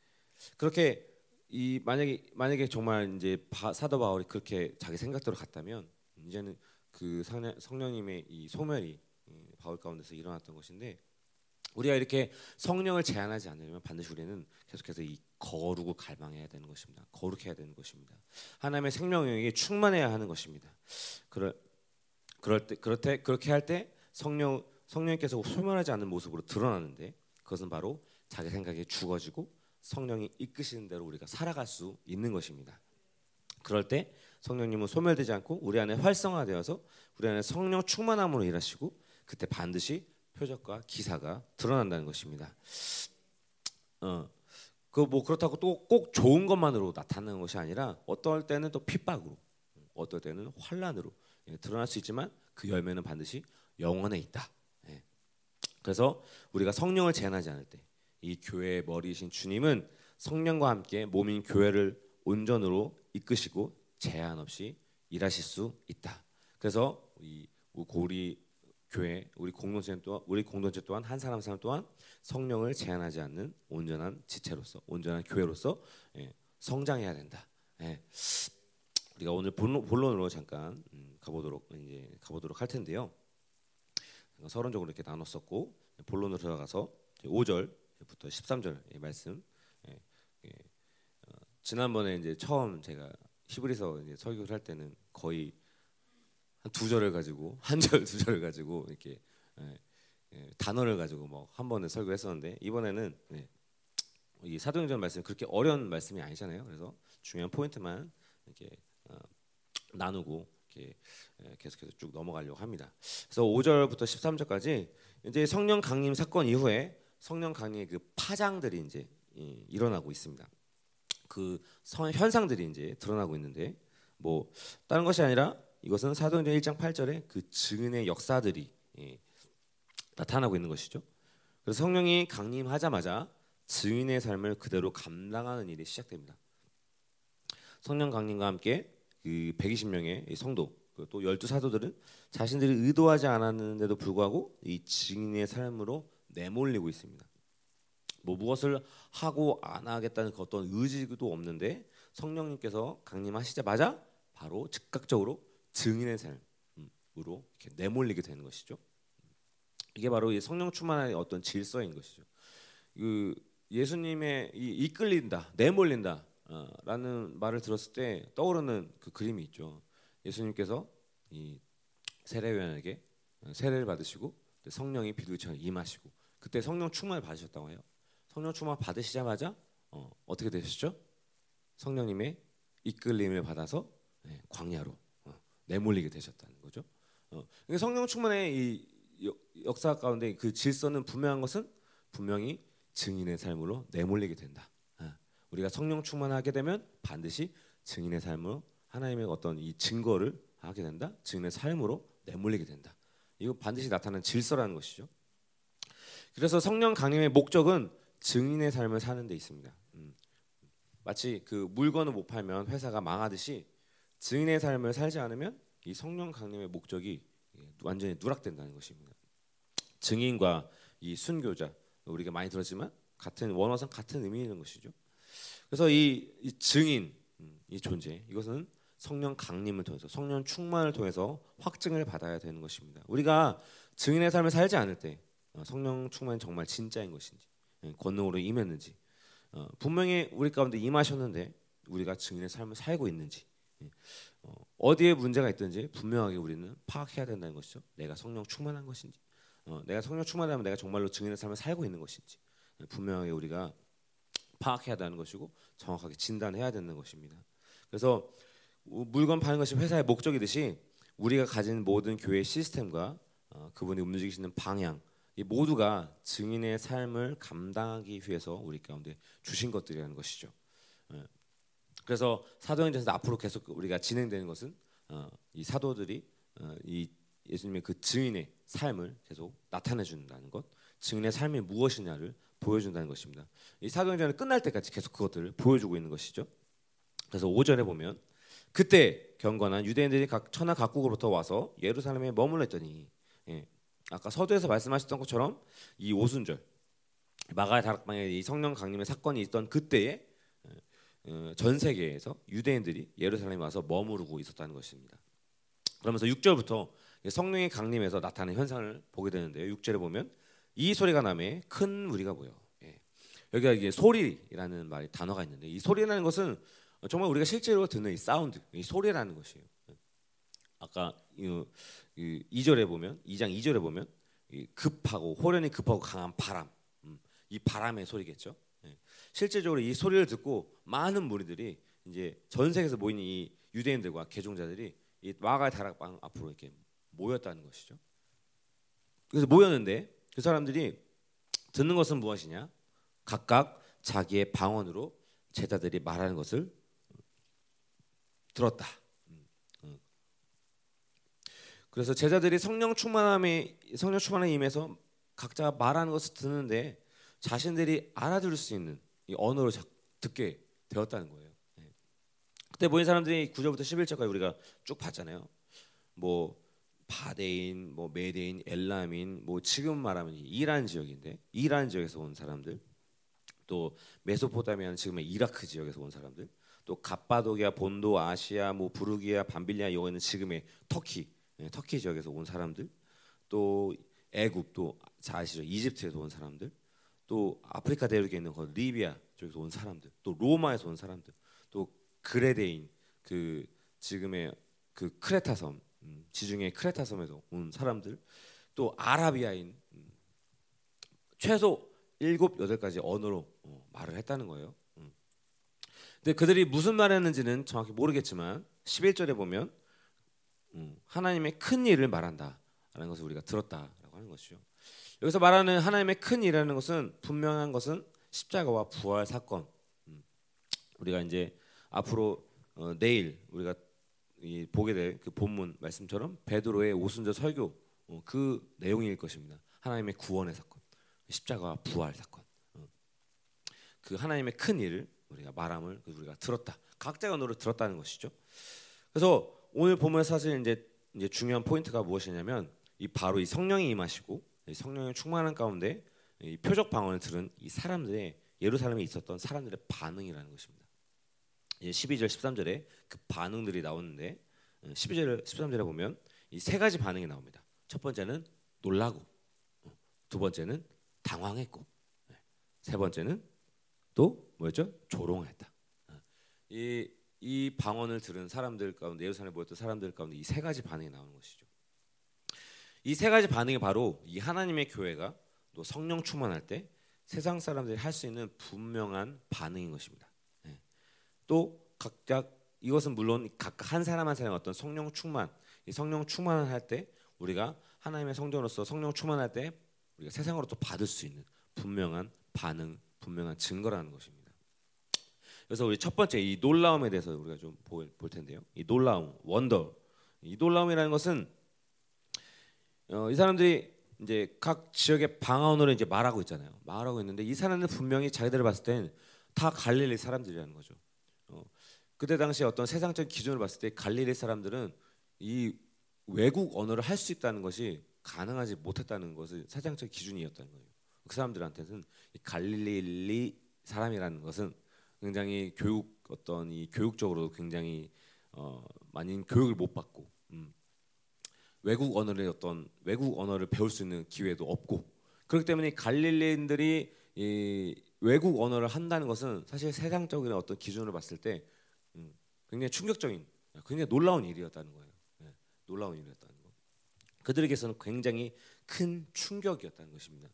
그렇게 이 만약에 만약에 정말 이제 바, 사도 바울이 그렇게 자기 생각대로 갔다면 이제는 그 성령 님의 이 소멸이 바울 가운데서 일어났던 것인데 우리가 이렇게 성령을 제한하지 않으면 반드시 우리는 계속해서 이 거룩을 갈망해야 되는 것입니다. 거룩해야 되는 것입니다. 하나님의 생명력에 충만해야 하는 것입니다. 그럴 그럴 때때 그렇게 할 때 성령 성령께서 소멸하지 않는 모습으로 드러나는데 그것은 바로 자기 생각에 죽어지고 성령이 이끄시는 대로 우리가 살아갈 수 있는 것입니다. 그럴 때 성령님은 소멸되지 않고 우리 안에 활성화되어서 우리 안에 성령 충만함으로 일하시고 그때 반드시 표적과 기사가 드러난다는 것입니다. 어, 그 뭐 그렇다고 또 꼭 좋은 것만으로 나타나는 것이 아니라 어떨 때는 또 핍박으로, 어떨 때는 환란으로 예, 드러날 수 있지만 그 열매는 반드시 영원에 있다. 예. 그래서 우리가 성령을 제한하지 않을 때, 이 교회의 머리이신 주님은 성령과 함께 몸인 교회를 온전으로 이끄시고 제한 없이 일하실 수 있다. 그래서 이 고리 교회 우리 공동체 또한 우리 공동체 또한 한 사람 한 사람 또한 성령을 제한하지 않는 온전한 지체로서 온전한 교회로서 예, 성장해야 된다. 예. 우리가 오늘 본론, 본론으로 잠깐 음, 가보도록 이제 가보도록 할 텐데요. 서론적으로 이렇게 나눴었고 본론으로 들어가서 5절 부터 13절 말씀. 예, 예. 어, 지난번에 이제 처음 제가 히브리서 이제 설교를 할 때는 거의 한 두 절을 가지고 한 절 두 절을 가지고 이렇게 예, 예, 단어를 가지고 뭐 한 번에 설교했었는데 이번에는 예, 이 사도행전 말씀 그렇게 어려운 말씀이 아니잖아요. 그래서 중요한 포인트만 이렇게 어, 나누고 예, 계속해서 쭉 넘어가려고 합니다. 그래서 5절부터 13절까지 이제 성령 강림 사건 이후에 성령 강림의 그 파장들이 이제 일어나고 있습니다. 그 현상들이 이제 드러나고 있는데 뭐 다른 것이 아니라 이것은 사도행전 1장 8절에 그 증인의 역사들이 예, 나타나고 있는 것이죠. 그래서 성령이 강림하자마자 증인의 삶을 그대로 감당하는 일이 시작됩니다. 성령 강림과 함께 그 120명의 성도 또 열두 사도들은 자신들이 의도하지 않았는데도 불구하고 이 증인의 삶으로 내몰리고 있습니다. 뭐 무엇을 하고 안 하겠다는 그 어떤 의지도 없는데 성령님께서 강림하시자마자 바로 즉각적으로 증인의 삶으로 이렇게 내몰리게 되는 것이죠. 이게 바로 이 성령 충만의 어떤 질서인 것이죠. 그 예수님의 이 이끌린다, 내몰린다라는 말을 들었을 때 떠오르는 그 그림이 있죠. 예수님께서 이 세례요한에게 세례를 받으시고 성령이 비둘기처럼 임하시고 그때 성령 충만을 받으셨다고 해요. 성령 충만 받으시자마자 어, 어떻게 되셨죠? 성령님의 이끌림을 받아서 네, 광야로 어, 내몰리게 되셨다는 거죠. 어, 그러니까 성령 충만의 이 역사 가운데 그 질서는 분명한 것은 분명히 증인의 삶으로 내몰리게 된다. 어, 우리가 성령 충만하게 되면 반드시 증인의 삶으로 하나님의 어떤 이 증거를 하게 된다. 증인의 삶으로 내몰리게 된다. 이거 반드시 나타나는 질서라는 것이죠. 그래서 성령 강림의 목적은 증인의 삶을 사는 데 있습니다. 음. 마치 그 물건을 못 팔면 회사가 망하듯이 증인의 삶을 살지 않으면 이 성령 강림의 목적이 완전히 누락된다는 것입니다. 증인과 이 순교자 우리가 많이 들었지만 같은 원어상 같은 의미 있는 것이죠. 그래서 이, 이 증인 음, 이 존재 이것은 성령 강림을 통해서 성령 충만을 통해서 확증을 받아야 되는 것입니다. 우리가 증인의 삶을 살지 않을 때 어, 성령 충만이 정말 진짜인 것인지 예, 권능으로 임했는지 어, 분명히 우리 가운데 임하셨는데 우리가 증인의 삶을 살고 있는지 예, 어디에 문제가 있든지 분명하게 우리는 파악해야 된다는 것이죠. 내가 성령 충만한 것인지 내가 성령 충만하면 내가 정말로 증인의 삶을 살고 있는 것인지 분명하게 우리가 파악해야 한다는 것이고 정확하게 진단해야 되는 것입니다. 그래서 물건 파는 것이 회사의 목적이듯이 우리가 가진 모든 교회 시스템과 어, 그분이 움직이시는 방향 이 모두가 증인의 삶을 감당하기 위해서 우리 가운데 주신 것들이라는 것이죠. 예. 그래서 사도행전에서 앞으로 계속 우리가 진행되는 것은 어, 이 사도들이 어, 이 예수님의 그 증인의 삶을 계속 나타내 준다는 것, 증인의 삶이 무엇이냐를 보여준다는 것입니다. 이 사도행전이 끝날 때까지 계속 그것들을 보여주고 있는 것이죠. 그래서 5절에 보면 그때 경건한 유대인들이 각 천하 각국으로부터 와서 예루살렘에 머물렀더니 예, 아까 서두에서 말씀하셨던 것처럼 이 오순절 마가의 다락방에 이 성령 강림의 사건이 있던 그때에 어, 전 세계에서 유대인들이 예루살렘에 와서 머무르고 있었다는 것입니다. 그러면서 6절부터 성령의 강림에서 나타나는 현상을 보게 되는데요. 6절에 보면 이 소리가 남에 큰 무리가 보여. 예. 여기가 이게 소리라는 말이 단어가 있는데 이 소리라는 것은 정말 우리가 실제로 듣는 이 사운드, 이 소리라는 것이에요. 아까 이 2절에 보면 2장 2절에 보면 급하고 호련히 급하고 강한 바람, 음, 이 바람의 소리겠죠. 예. 실제적으로 이 소리를 듣고 많은 무리들이 이제 전 세계에서 모인 이 유대인들과 개종자들이 이 마가 다락방 앞으로 이렇게 모였다는 것이죠. 그래서 모였는데 그 사람들이 듣는 것은 무엇이냐? 각각 자기의 방언으로 제자들이 말하는 것을 들었다. 그래서 제자들이 성령 충만함에 성령 충만함에 임해서 각자 말하는 것을 듣는데 자신들이 알아들을 수 있는 이 언어로 듣게 되었다는 거예요. 네. 그때 모인 사람들이 9절부터 11절까지 우리가 쭉 봤잖아요. 뭐 바데인, 뭐 메데인, 엘라민, 뭐 지금 말하면 이란 지역인데 이란 지역에서 온 사람들, 또 메소포타미아는 지금의 이라크 지역에서 온 사람들, 또 갑바도기아, 본도, 아시아, 뭐 부르기아, 밤빌리아 여기는 지금의 터키, 네, 터키 지역에서 온 사람들, 또 애굽, 또 아시죠 이집트에서 온 사람들, 또 아프리카 대륙에 있는 그 리비아 쪽에서 온 사람들, 또 로마에서 온 사람들, 또 그레데인 그 지금의 그 크레타 섬 음, 지중해 크레타 섬에서 온 사람들, 또 아라비아인 음, 최소 일곱 여덟 가지 언어로 어, 말을 했다는 거예요. 근데 그들이 무슨 말했는지는 정확히 모르겠지만 11절에 보면 음, 하나님의 큰 일을 말한다라는 것을 우리가 들었다라고 하는 것이죠. 여기서 말하는 하나님의 큰 일이라는 것은 분명한 것은 십자가와 부활 사건. 음, 우리가 이제 앞으로 어, 내일 우리가 보게 될 그 본문 말씀처럼 베드로의 오순절 설교 어, 그 내용일 것입니다. 하나님의 구원의 사건, 십자가와 부활 사건. 어, 그 하나님의 큰 일을 우리가 말함을 우리가 들었다. 각자의 언어로 들었다는 것이죠. 그래서 오늘 보면 사실 이제 이제 중요한 포인트가 무엇이냐면 이 바로 이 성령이 임하시고 이 성령의 충만한 가운데 이 표적 방언을 들은 이 사람들의 예루살렘에 있었던 사람들의 반응이라는 것입니다. 이제 12절 13절에 그 반응들이 나오는데 12절 13절에 보면 이 세 가지 반응이 나옵니다. 첫 번째는 놀라고 두 번째는 당황했고 네. 세 번째는 또 뭐였죠? 조롱했다. 이, 이 방언을 들은 사람들 가운데 예루살렘에 모였던 사람들 가운데 이 세 가지 반응이 나오는 것이죠. 이 세 가지 반응이 바로 이 하나님의 교회가 또 성령 충만할 때 세상 사람들이 할 수 있는 분명한 반응인 것입니다. 네. 또 각자 이것은 물론 각각 한 사람 한 사람의 어떤 성령 충만, 이 성령 충만할 때 우리가 하나님의 성전으로서 성령 충만할 때 우리가 세상으로 또 받을 수 있는 분명한 반응 분명한 증거라는 것입니다. 그래서 우리 첫 번째 이 놀라움에 대해서 우리가 좀 볼 텐데요. 이 놀라움, 원더. 이 놀라움이라는 것은 어, 이 사람들이 이제 각 지역의 방언으로 이제 말하고 있잖아요. 말하고 있는데 이 사람들 분명히 자기들을 봤을 땐다 갈릴리 사람들이라는 거죠. 어, 그때 당시 어떤 세상적 기준으로 봤을 때 갈릴리 사람들은 이 외국 언어를 할 수 있다는 것이 가능하지 못했다는 것을 세상적 기준이었다는 거예요. 그 사람들한테는 갈릴리 사람이라는 것은 굉장히 교육 어떤 이 교육적으로 굉장히 어, 많이 교육을 못 받고 음, 외국 언어를 어떤 외국 언어를 배울 수 있는 기회도 없고 그렇기 때문에 갈릴레인들이 이 외국 언어를 한다는 것은 사실 세상적인 어떤 기준으로 봤을 때 음, 굉장히 충격적인, 굉장히 놀라운 일이었다는 거예요. 네, 놀라운 일이었다는 거. 그들에게서는 굉장히 큰 충격이었다는 것입니다.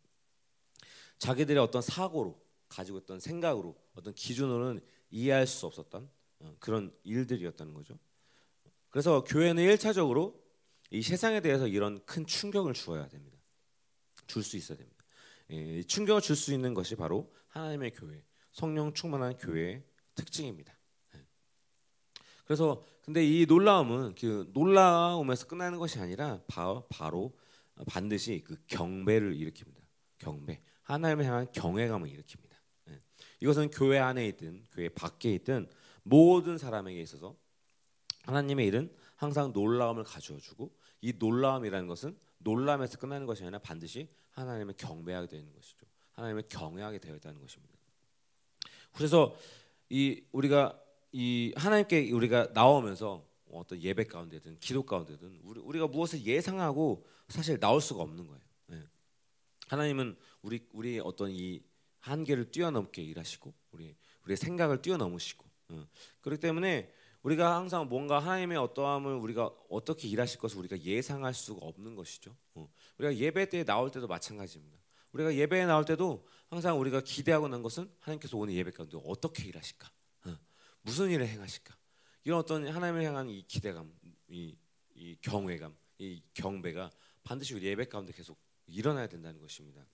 자기들의 어떤 사고로 가지고 있던 생각으로 어떤 기준으로는 이해할 수 없었던 어, 그런 일들이었다는 거죠. 그래서 교회는 일차적으로 이 세상에 대해서 이런 큰 충격을 주어야 됩니다. 줄 수 있어야 됩니다. 예, 충격을 줄 수 있는 것이 바로 하나님의 교회, 성령 충만한 교회의 특징입니다. 예. 그래서 근데 이 놀라움은 그 놀라움에서 끝나는 것이 아니라 바로, 바로 반드시 그 경배를 일으킵니다. 경배, 하나님을 향한 경외감을 일으킵니다. 예. 이것은 교회 안에 있든 교회 밖에 있든 모든 사람에게 있어서 하나님의 일은 항상 놀라움을 가져와 주고 이 놀라움이라는 것은 놀람에서 끝나는 것이 아니라 반드시 하나님을 경배하게 되는 것이죠. 하나님을 경외하게 되어 있다는 것입니다. 그래서 이 우리가 이 하나님께 우리가 나오면서 어떤 예배 가운데든 기도 가운데든 우리, 우리가 무엇을 예상하고 사실 나올 수가 없는 거예요. 네. 하나님은 우리 우리 어떤 이 한계를 뛰어넘게 일하시고 우리 우리의 생각을 뛰어넘으시고 어. 그렇기 때문에 우리가 항상 뭔가 하나님의 어떠함을 우리가 어떻게 일하실 것을 우리가 예상할 수가 없는 것이죠. 어. 우리가 예배 때 나올 때도 마찬가지입니다. 우리가 예배에 나올 때도 항상 우리가 기대하고 난 것은 하나님께서 오늘 예배 가운데 어떻게 일하실까, 어. 무슨 일을 행하실까 이런 어떤 하나님을 향한 이 기대감, 이, 이 경외감, 이 경배가 반드시 우리 예배 가운데 계속 일어나야 된다는 것입니다.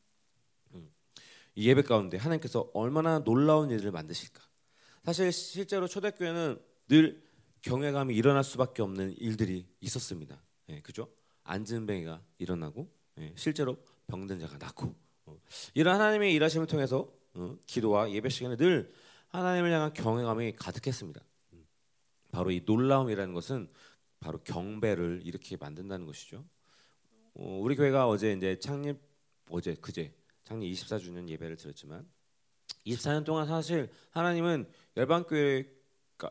예배 가운데 하나님께서 얼마나 놀라운 일을 만드실까. 사실 실제로 초대교회는 늘 경외감이 일어날 수밖에 없는 일들이 있었습니다. 예, 그죠? 안진뱅이가 일어나고 예, 실제로 병든 자가 낫고 어, 이런 하나님의 일하심을 통해서 어, 기도와 예배 시간에 늘 하나님을 향한 경외감이 가득했습니다. 음, 바로 이 놀라움이라는 것은 바로 경배를 이렇게 만든다는 것이죠. 어, 우리 교회가 어제 이제 창립 어제 그제 창립 24주년 예배를 드렸지만 24년 동안 사실 하나님은 열방교회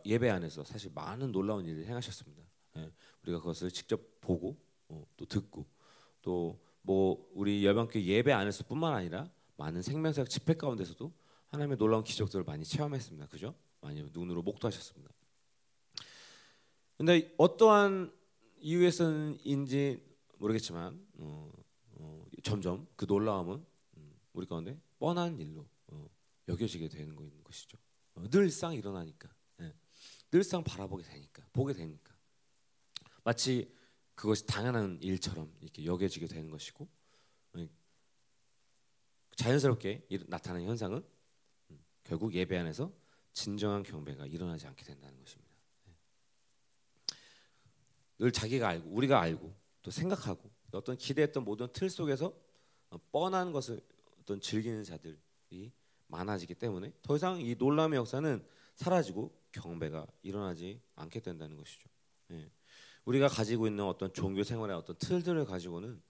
예배 안에서 사실 많은 놀라운 일을 행하셨습니다. 예, 우리가 그것을 직접 보고 어, 또 듣고 또 뭐 우리 열방교회 예배 안에서뿐만 아니라 많은 생명사역 집회 가운데서도 하나님의 놀라운 기적들을 많이 체험했습니다. 그죠? 많이 눈으로 목도하셨습니다. 근데 어떠한 이유에서인지 모르겠지만 어, 어, 점점 그 놀라움은 음, 우리 가운데 뻔한 일로 어, 여겨지게 되는 것이죠. 어, 늘상 일어나니까. 늘상 바라보게 되니까 보게 되니까 마치 그것이 당연한 일처럼 이렇게 여겨지게 되는 것이고 어, 자연스럽게 나타나는 현상은 음, 결국 예배 안에서 진정한 경배가 일어나지 않게 된다는 것입니다. 네. 늘 자기가 알고 우리가 알고 또 생각하고 어떤 기대했던 모든 틀 속에서 어, 뻔한 것을 어떤 즐기는 자들이 많아지기 때문에 더 이상 이 놀라움의 역사는 사라지고 경배가 일어나지 않게 된다는 것이죠. 예. 우리가 가지고 있는 어떤 종교 생활의 어떤 틀들을 가지고는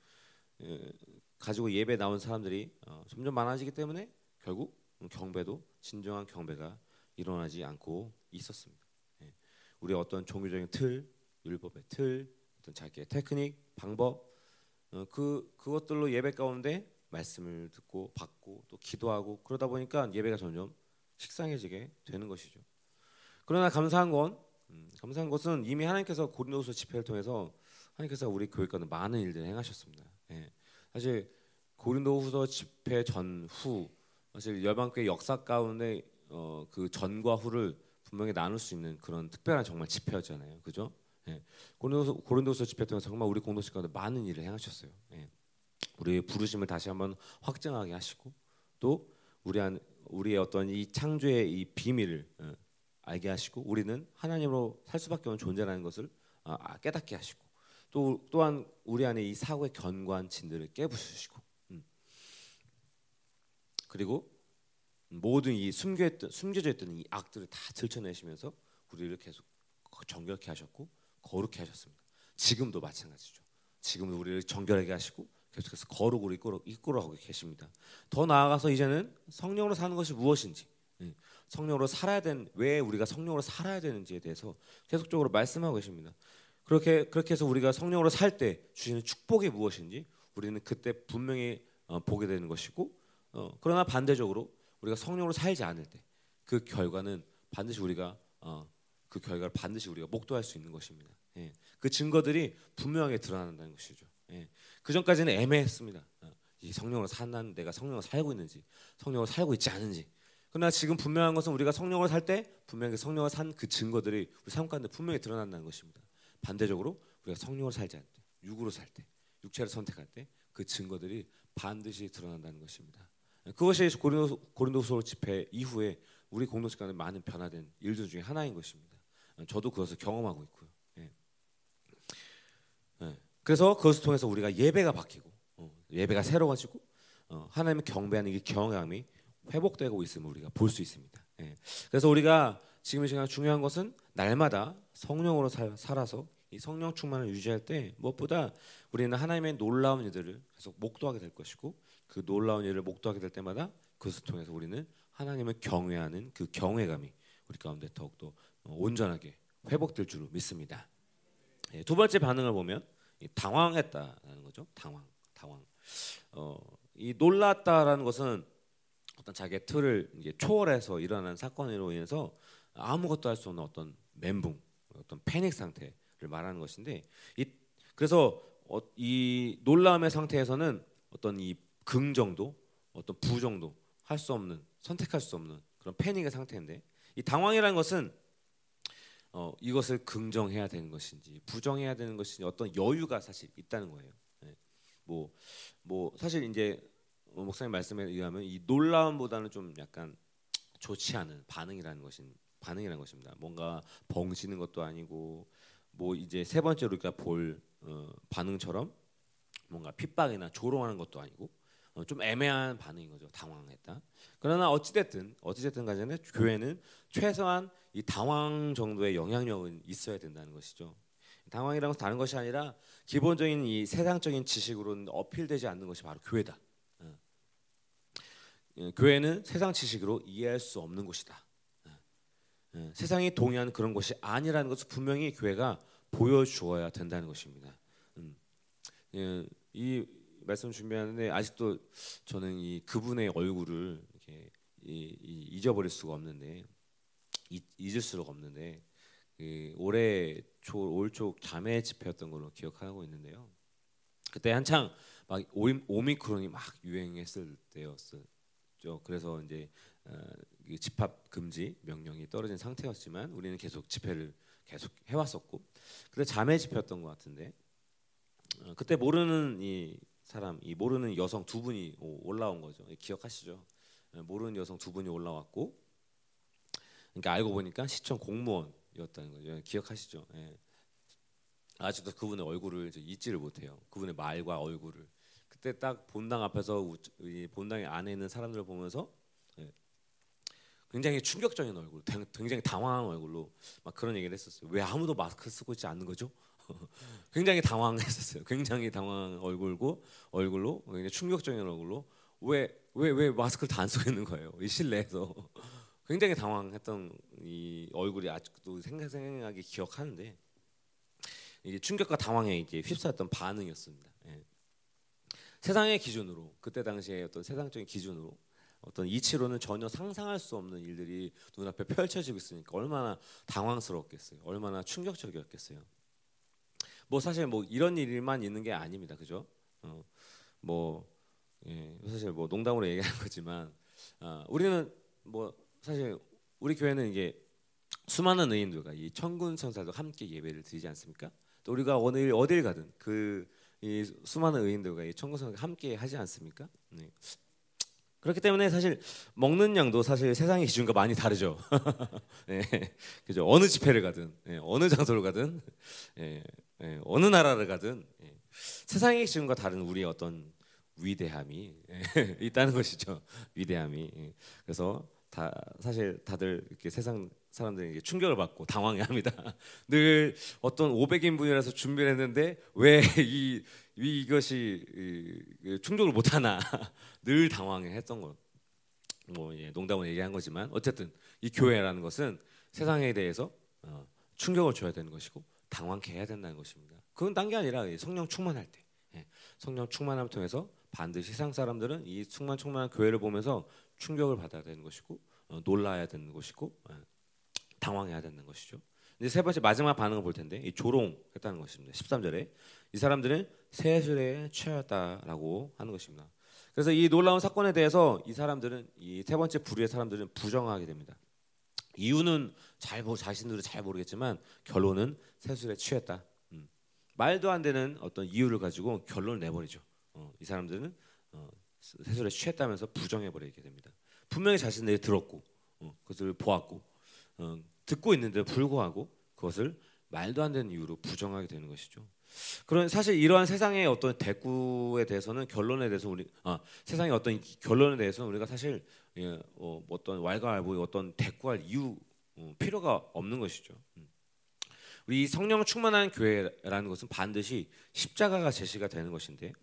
예, 가지고 예배 나온 사람들이 어, 점점 많아지기 때문에 결국 경배도 진정한 경배가 일어나지 않고 있었습니다. 예. 우리 어떤 종교적인 틀, 율법의 틀, 어떤 자기의 테크닉, 방법 어, 그 그것들로 예배 가운데 말씀을 듣고 받고 또 기도하고 그러다 보니까 예배가 점점 식상해지게 되는 것이죠. 그러나 감사한 건 음, 감사한 것은 이미 하나님께서 고린도서 집회를 통해서 하나님께서 우리 교회 가운데 많은 일들을 행하셨습니다. 예. 사실 고린도후서 집회 전후 사실 열방교회 역사 가운데 어, 그 전과 후를 분명히 나눌 수 있는 그런 특별한 정말 집회였잖아요. 그죠? 예. 고린도서 집회 통해서 정말 우리 공동체 가운데 많은 일을 행하셨어요. 예. 우리의 부르심을 다시 한번 확증하게 하시고 또 우리 안 우리의 어떤 이 창조의 이 비밀을 어, 알게 하시고 우리는 하나님으로 살 수밖에 없는 존재라는 것을 아, 아, 깨닫게 하시고 또 또한 우리 안에 이 사고의 견고한 진들을 깨부수시고 음. 그리고 모든 이 숨겨있던 숨겨져 있던 이 악들을 다 들춰내시면서 우리를 계속 정결케 하셨고 거룩케 하셨습니다. 지금도 마찬가지죠. 지금도 우리를 정결하게 하시고 계속해서 거룩으로 이끌어, 이끌어가고 계십니다. 더 나아가서 이제는 성령으로 사는 것이 무엇인지 예, 성령으로 살아야 되는 왜 우리가 성령으로 살아야 되는지에 대해서 계속적으로 말씀하고 계십니다. 그렇게 그렇게 해서 우리가 성령으로 살 때 주시는 축복이 무엇인지 우리는 그때 분명히 어, 보게 되는 것이고 어, 그러나 반대적으로 우리가 성령으로 살지 않을 때 그 결과는 반드시 우리가 어, 그 결과를 반드시 우리가 목도할 수 있는 것입니다. 예. 그 증거들이 분명하게 드러난다는 것이죠. 예. 그 전까지는 애매했습니다. 어, 이 성령으로 사는 내가 성령으로 살고 있는지 성령으로 살고 있지 않은지. 그러나 지금 분명한 것은 우리가 성령으로 살때 분명히 성령으로 산그 증거들이 우리 삶 가운데 분명히 드러난다는 것입니다. 반대적으로 우리가 성령으로 살지 않을 때, 육으로 살 때, 육체를 선택할 때 그 증거들이 반드시 드러난다는 것입니다. 그것이 고린도, 고린도서 집회 이후에 우리 공동체 가운데 많은 변화된 일들 중에 하나인 것입니다. 저도 그것을 경험하고 있고요. 그래서 그것을 통해서 우리가 예배가 바뀌고 어, 예배가 새로워지고 어, 하나님을 경배하는 이 경험이 회복되고 있음을 우리가 볼 수 있습니다. 예. 그래서 우리가 지금 이 시간 중요한 것은 날마다 성령으로 살, 살아서 이 성령 충만을 유지할 때 무엇보다 우리는 하나님의 놀라운 일들을 계속 목도하게 될 것이고 그 놀라운 일을 목도하게 될 때마다 그것을 통해서 우리는 하나님을 경외하는 그 경외감이 우리 가운데 더욱더 온전하게 회복될 줄 믿습니다. 예, 두 번째 반응을 보면 당황했다라는 거죠. 당황, 당황. 어, 이 놀랐다라는 것은 어떤 자기의 틀을 초월해서 일어난 사건으로 인해서 아무것도 할 수 없는 어떤 멘붕, 어떤 패닉 상태 를 말하는 것인데 이 그래서 어, 이 놀라움의 상태에서는 어떤 이 긍정도 어떤 부정도 할 수 없는 선택할 수 없는 그런 패닉의 상태인데 이 당황이라는 것은 어, 이것을 긍정해야 되는 것인지 부정해야 되는 것인지 어떤 여유가 사실 있다는 거예요. 네. 뭐, 뭐 사실 이제 목사님 말씀에 의하면 이 놀라움보다는 좀 약간 좋지 않은 반응이라는 것인 반응이라는 것입니다. 뭔가 벙치는 것도 아니고 뭐 이제 세 번째로 우리가 볼 어, 반응처럼 뭔가 핍박이나 조롱하는 것도 아니고 어, 좀 애매한 반응인 거죠. 당황했다. 그러나 어찌됐든 어찌됐든 간에 교회는 최소한 이 당황 정도의 영향력은 있어야 된다는 것이죠. 당황이라는 것은 다른 것이 아니라 기본적인 이 세상적인 지식으로는 어필되지 않는 것이 바로 교회다. 어. 예, 교회는 세상 지식으로 이해할 수 없는 곳이다. 예, 세상이 동의하는 그런 것이 아니라는 것을 분명히 교회가 보여주어야 된다는 것입니다. 음. 예, 이 말씀 준비하는데 아직도 저는 이 그분의 얼굴을 이렇게 이, 이 잊어버릴 수가 없는데 잊, 잊을 수가 없는데 그 올해 올초 자매 집회였던 걸로 기억하고 있는데요. 그때 한창 막 오미크론이 막 유행했을 때였죠. 그래서 이제 어, 집합 금지 명령이 떨어진 상태였지만 우리는 계속 집회를 계속 해왔었고 그때 자매 집회였던 것 같은데 어, 그때 모르는 이 사람, 이 모르는 여성 두 분이 올라온 거죠. 기억하시죠? 어, 모르는 여성 두 분이 올라왔고 그러니까 알고 보니까 시청 공무원이었다는 거죠. 기억하시죠? 예. 아직도 그분의 얼굴을 잊지를 못해요. 그분의 말과 얼굴을. 그때 딱 본당 앞에서 본당의 안에 있는 사람들을 보면서 굉장히 충격적인 얼굴, 굉장히 당황한 얼굴로 막 그런 얘기를 했었어요. 왜 아무도 마스크 쓰고 있지 않는 거죠? 굉장히 당황했었어요. 굉장히 당황한 얼굴고 얼굴로 굉장히 충격적인 얼굴로 왜 왜 왜 마스크를 다 안 쓰고 있는 거예요? 이 실내에서 굉장히 당황했던 이 얼굴이 아직도 생생하게 기억하는데 이게 충격과 당황에 이제 휩싸였던 반응이었습니다. 예. 세상의 기준으로 그때 당시에 어떤 세상적인 기준으로 어떤 이치로는 전혀 상상할 수 없는 일들이 눈앞에 펼쳐지고 있으니까 얼마나 당황스럽겠어요. 얼마나 충격적이었겠어요. 뭐 사실 뭐 이런 일만 있는 게 아닙니다. 그죠? 어, 뭐 예, 사실 뭐 농담으로 얘기하는 거지만 어, 우리는 뭐 사실 우리 교회는 이게 수많은 의인들과 이 천군 천사도 함께 예배를 드리지 않습니까? 또 우리가 어느 어딜 가든 그이 수많은 의인들과 이 천군 천사가 함께 하지 않습니까? 네. 그렇기 때문에 사실 먹는 양도 사실 세상의 기준과 많이 다르죠. 네, 그죠. 어느 집회를 가든, 네, 어느 장소를 가든, 네, 네, 어느 나라를 가든 예, 세상의 기준과 다른 우리의 어떤 위대함이 예, 있다는 것이죠. 위대함이. 예. 그래서 다 사실 다들 이렇게 세상 사람들이 충격을 받고 당황해합니다. 늘 어떤 500인분이라서 준비를 했는데 왜이 이것이 충족을 못하나 늘 당황했던 것. 뭐 예, 농담을 얘기한 거지만 어쨌든 이 교회라는 것은 세상에 대해서 어, 충격을 줘야 되는 것이고 당황케 해야 된다는 것입니다. 그건 딴 게 아니라 성령 충만할 때 예, 성령 충만함을 통해서 반드시 세상 사람들은 이 충만 충만한 교회를 보면서 충격을 받아야 되는 것이고 어, 놀라야 되는 것이고 예, 당황해야 되는 것이죠. 이제 세 번째 마지막 반응을 볼 텐데 이 조롱했다는 것입니다. 13절에 이 사람들은 세술에 취하였다라고 하는 것입니다. 그래서 이 놀라운 사건에 대해서 이 사람들은 이 세 번째 부류의 사람들은 부정하게 됩니다. 이유는 잘 자신들도 잘 모르겠지만 결론은 세술에 취했다. 음. 말도 안 되는 어떤 이유를 가지고 결론을 내버리죠. 어, 이 사람들은 어, 세술에 취했다면서 부정해 버리게 됩니다. 분명히 자신들이 들었고 어, 그것을 보았고 어, 듣고 있는데 불구하고 그것을 말도 안 되는 이유로 부정하게 되는 것이죠. 그런 사실 이러한 세상의 어떤 대꾸에 대해서는 결론에 대해서 우리 아, 세상의 어떤 결론에 대해서는 우리가 사실 예, 어, 어떤 왈가왈부의 어떤 대꾸할 이유 어, 필요가 없는 것이죠. 음. 우리 성령 충만한 교회라는 것은 반드시 십자가가 제시가 되는 것인데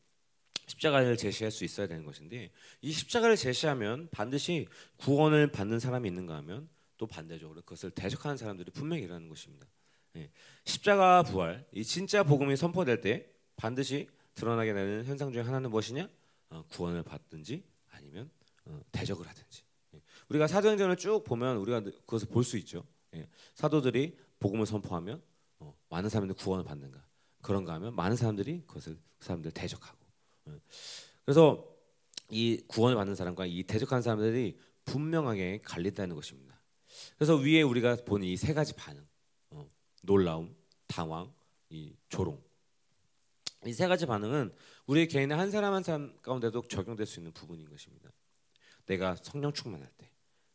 십자가를 제시할 수 있어야 되는 것인데 이 십자가를 제시하면 반드시 구원을 받는 사람이 있는가 하면 또 반대적으로 그것을 대적하는 사람들이 분명히 일어나는 것입니다. 예. 십자가 부활, 이 진짜 복음이 선포될 때 반드시 드러나게 되는 현상 중에 하나는 무엇이냐? 어, 구원을 받든지 대적을 하든지. 예. 우리가 사도행전을 쭉 보면 우리가 그것을 볼 수 있죠. 예. 사도들이 복음을 선포하면 어, 많은 사람들이 구원을 받는가? 그런가 하면 많은 사람들이 그것을 그 사람들 대적하고. 예. 그래서 이 구원을 받는 사람과 이 대적하는 사람들이 분명하게 갈린다는 것입니다. 그래서 위에 우리가 보는 이세 가지 반응, 어, 놀라움, 당황, 이 조롱. 이 세 가지 반응은 우리 개인의 한 사람 한 사람 가운데도 적용될 수 있는 부분인 것입니다. 내가 성령 충만할 때,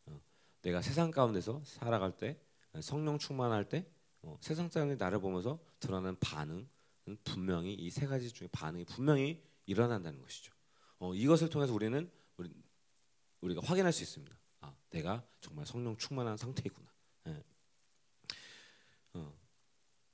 어, 내가 세상 가운데서 살아갈 때, 성령 충만할 때, 어, 세상 사람이 나를 보면서 드러나는 반응은 분명히 이 세 가지 중에 반응이 분명히 일어난다는 것이죠. 어, 이것을 통해서 우리는 우리, 우리가 확인할 수 있습니다. 아, 내가 정말 성령 충만한 상태이구나. 예. 어.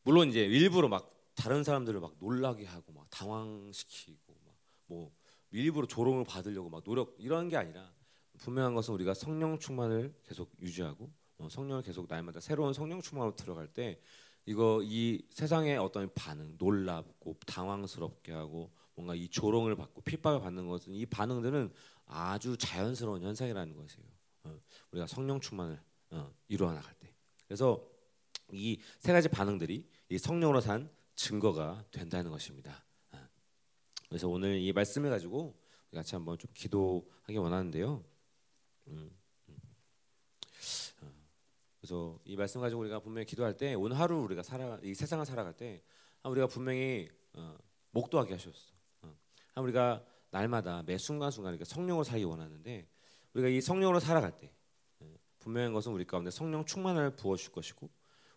물론 이제 일부러 막 다른 사람들을 막 놀라게 하고 막 당황시키고 막 뭐 일부러 조롱을 받으려고 막 노력 이런 게 아니라 분명한 것은 우리가 성령 충만을 계속 유지하고 어, 성령을 계속 날마다 새로운 성령 충만으로 들어갈 때 이거 이 세상의 어떤 반응 놀랍고 당황스럽게 하고 뭔가 이 조롱을 받고 핍박을 받는 것은 이 반응들은 아주 자연스러운 현상이라는 것이에요. 어, 우리가 성령 충만을 어, 이루어 나갈 때. 그래서 이 세 가지 반응들이 이 성령으로 산 증거가 된다는 것입니다. 어. 그래서 오늘 이 말씀을 가지고 같이 한번 좀 기도하기 원하는데요. 음, 음. 그래서 이 말씀 가지고 우리가 분명히 기도할 때 오늘 하루 우리가 살아 이 세상을 살아갈 때 우리가 분명히 목도하게 하셨어. 우리가 날마다 매 순간 순간 이렇게 성령으로 살기 원하는데 우리가 이 성령으로 살아갈 때 예, 분명한 것은 우리 가운데 성령 충만을 부어 줄 것이고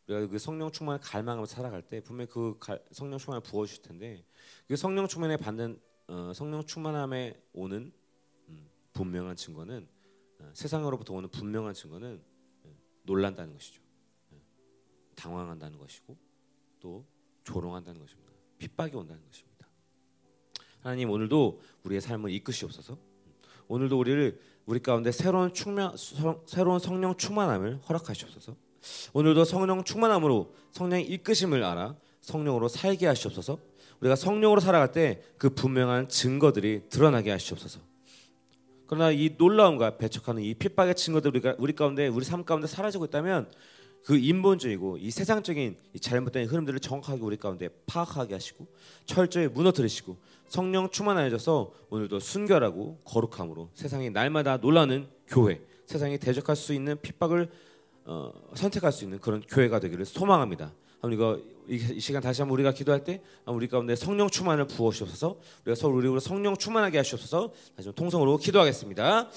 우리가 그 성령 충만을 갈망하며 살아갈 때 분명 그 성령 충만을 부어 주실 텐데 그 성령 충만에 받는 어, 성령 충만함에 오는 음, 분명한 증거는 어, 세상으로부터 오는 분명한 증거는 어, 놀란다는 것이죠. 예, 당황한다는 것이고 또 조롱한다는 것입니다. 핍박이 온다는 것입니다. 하나님 오늘도 우리의 삶을 이끄시옵소서. 오늘도 우리를 우리 가운데 새로운 충만 새로운 성령 충만함을 허락하시옵소서. 오늘도 성령 충만함으로 성령의 이끄심을 알아 성령으로 살게 하시옵소서. 우리가 성령으로 살아갈 때 그 분명한 증거들이 드러나게 하시옵소서. 그러나 이 놀라움과 배척하는 이 핍박의 증거들 우리가 우리 가운데 우리 삶 가운데 사라지고 있다면 그 인본주의고 이 세상적인 이 잘못된 흐름들을 정확하게 우리 가운데 파악하게 하시고 철저히 무너뜨리시고 성령 충만하여져서 오늘도 순결하고 거룩함으로 세상이 날마다 놀라는 교회, 세상이 대적할 수 있는 핍박을 어, 선택할 수 있는 그런 교회가 되기를 소망합니다. 이거 이 시간 다시 한번 우리가 기도할 때 우리 가운데 성령 충만을 부어주셔서 우리가 서로 우리 성령 충만하게 하시옵소서 다시 한 통성으로 기도하겠습니다.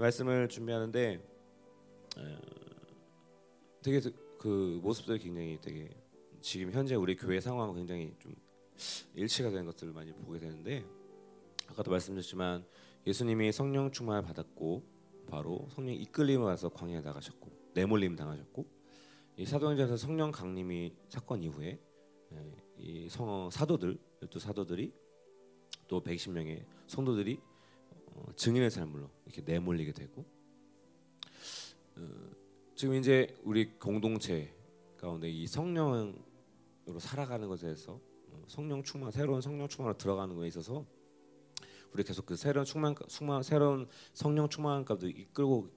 말씀을 준비하는데 어, 되게 그 모습들이 굉장히 되게 지금 현재 우리 교회 상황 굉장히 좀 일치가 되는 것들을 많이 보게 되는데 아까도 말씀드렸지만 예수님이 성령 충만을 받았고 바로 성령 이끌림을 받아서 광야에 나가셨고 내몰림 당하셨고 이 사도행전에서 성령 강림이 사건 이후에 예, 이 성, 사도들 열두 사도들이 또 120명의 성도들이 어, 증인의 삶으로 이렇게 내몰리게 되고 어, 지금 이제 우리 공동체 가운데 이 성령으로 살아가는 것에 대해서 어, 성령 충만 새로운 성령 충만으로 들어가는 것에 있어서 우리 계속 그 새로운 충만, 충만 새로운 성령 충만 가운데 이끌고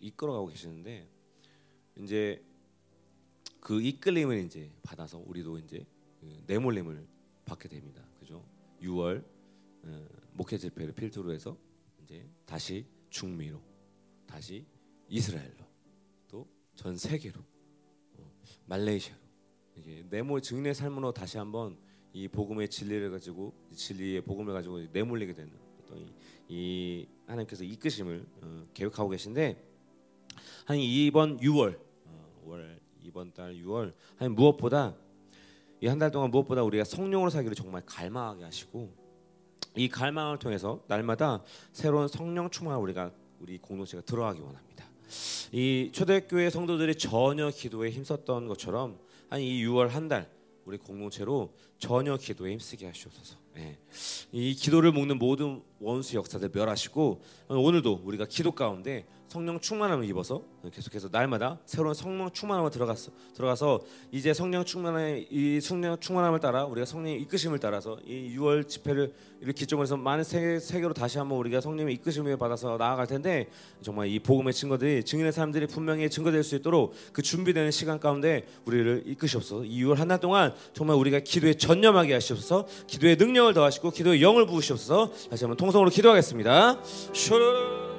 이끌어가고 계시는데 이제 그 이끌림을 이제 받아서 우리도 이제 그 내몰림을 받게 됩니다. 그죠? 6월 어, 목회 집회를 필두로 해서 이제 다시 중미로 다시 이스라엘로 또 전 세계로 어, 말레이시아로. 이게 내몰 증례 삶으로 다시 한번 이 복음의 진리를 가지고 진리의 복음을 가지고 내몰리게 되는 어떤 이, 이 하나님께서 이끄심을 어, 계획하고 계신데 한 이번 6월 어, 월 이번 달 6월 한 무엇보다 이 한 달 동안 무엇보다 우리가 성령으로 살기를 정말 갈망하게 하시고 이 갈망을 통해서 날마다 새로운 성령 충만을 우리가 우리 공동체가 들어가기 원합니다. 이 초대교회 성도들이 전혀 기도에 힘썼던 것처럼 한이 6월 한 달 우리 공동체로 전혀 기도에 힘쓰게 하시옵소서. 예. 이 기도를 먹는 모든 원수 역사들 멸하시고 오늘도 우리가 기도 가운데 성령 충만함을 입어서 계속해서 날마다 새로운 성령 충만함을 들어갔어 들어가서 이제 성령 충만의 이 성령 충만함을 따라 우리가 성령의 이끄심을 따라서 이 6월 집회를 이렇게 기점으로 해서 많은 세계, 세계로 다시 한번 우리가 성령의 이끄심을 받아서 나아갈 텐데 정말 이 복음의 증거들이 증인의 사람들이 분명히 증거될 수 있도록 그 준비되는 시간 가운데 우리를 이끄시옵소서. 이 6월 한 달 동안 정말 우리가 기도에 전념하게 하시옵소서. 기도의 능력을 더하시고 기도의 영을 부으시옵소서. 다시 한번 통성으로 기도하겠습니다. 슈르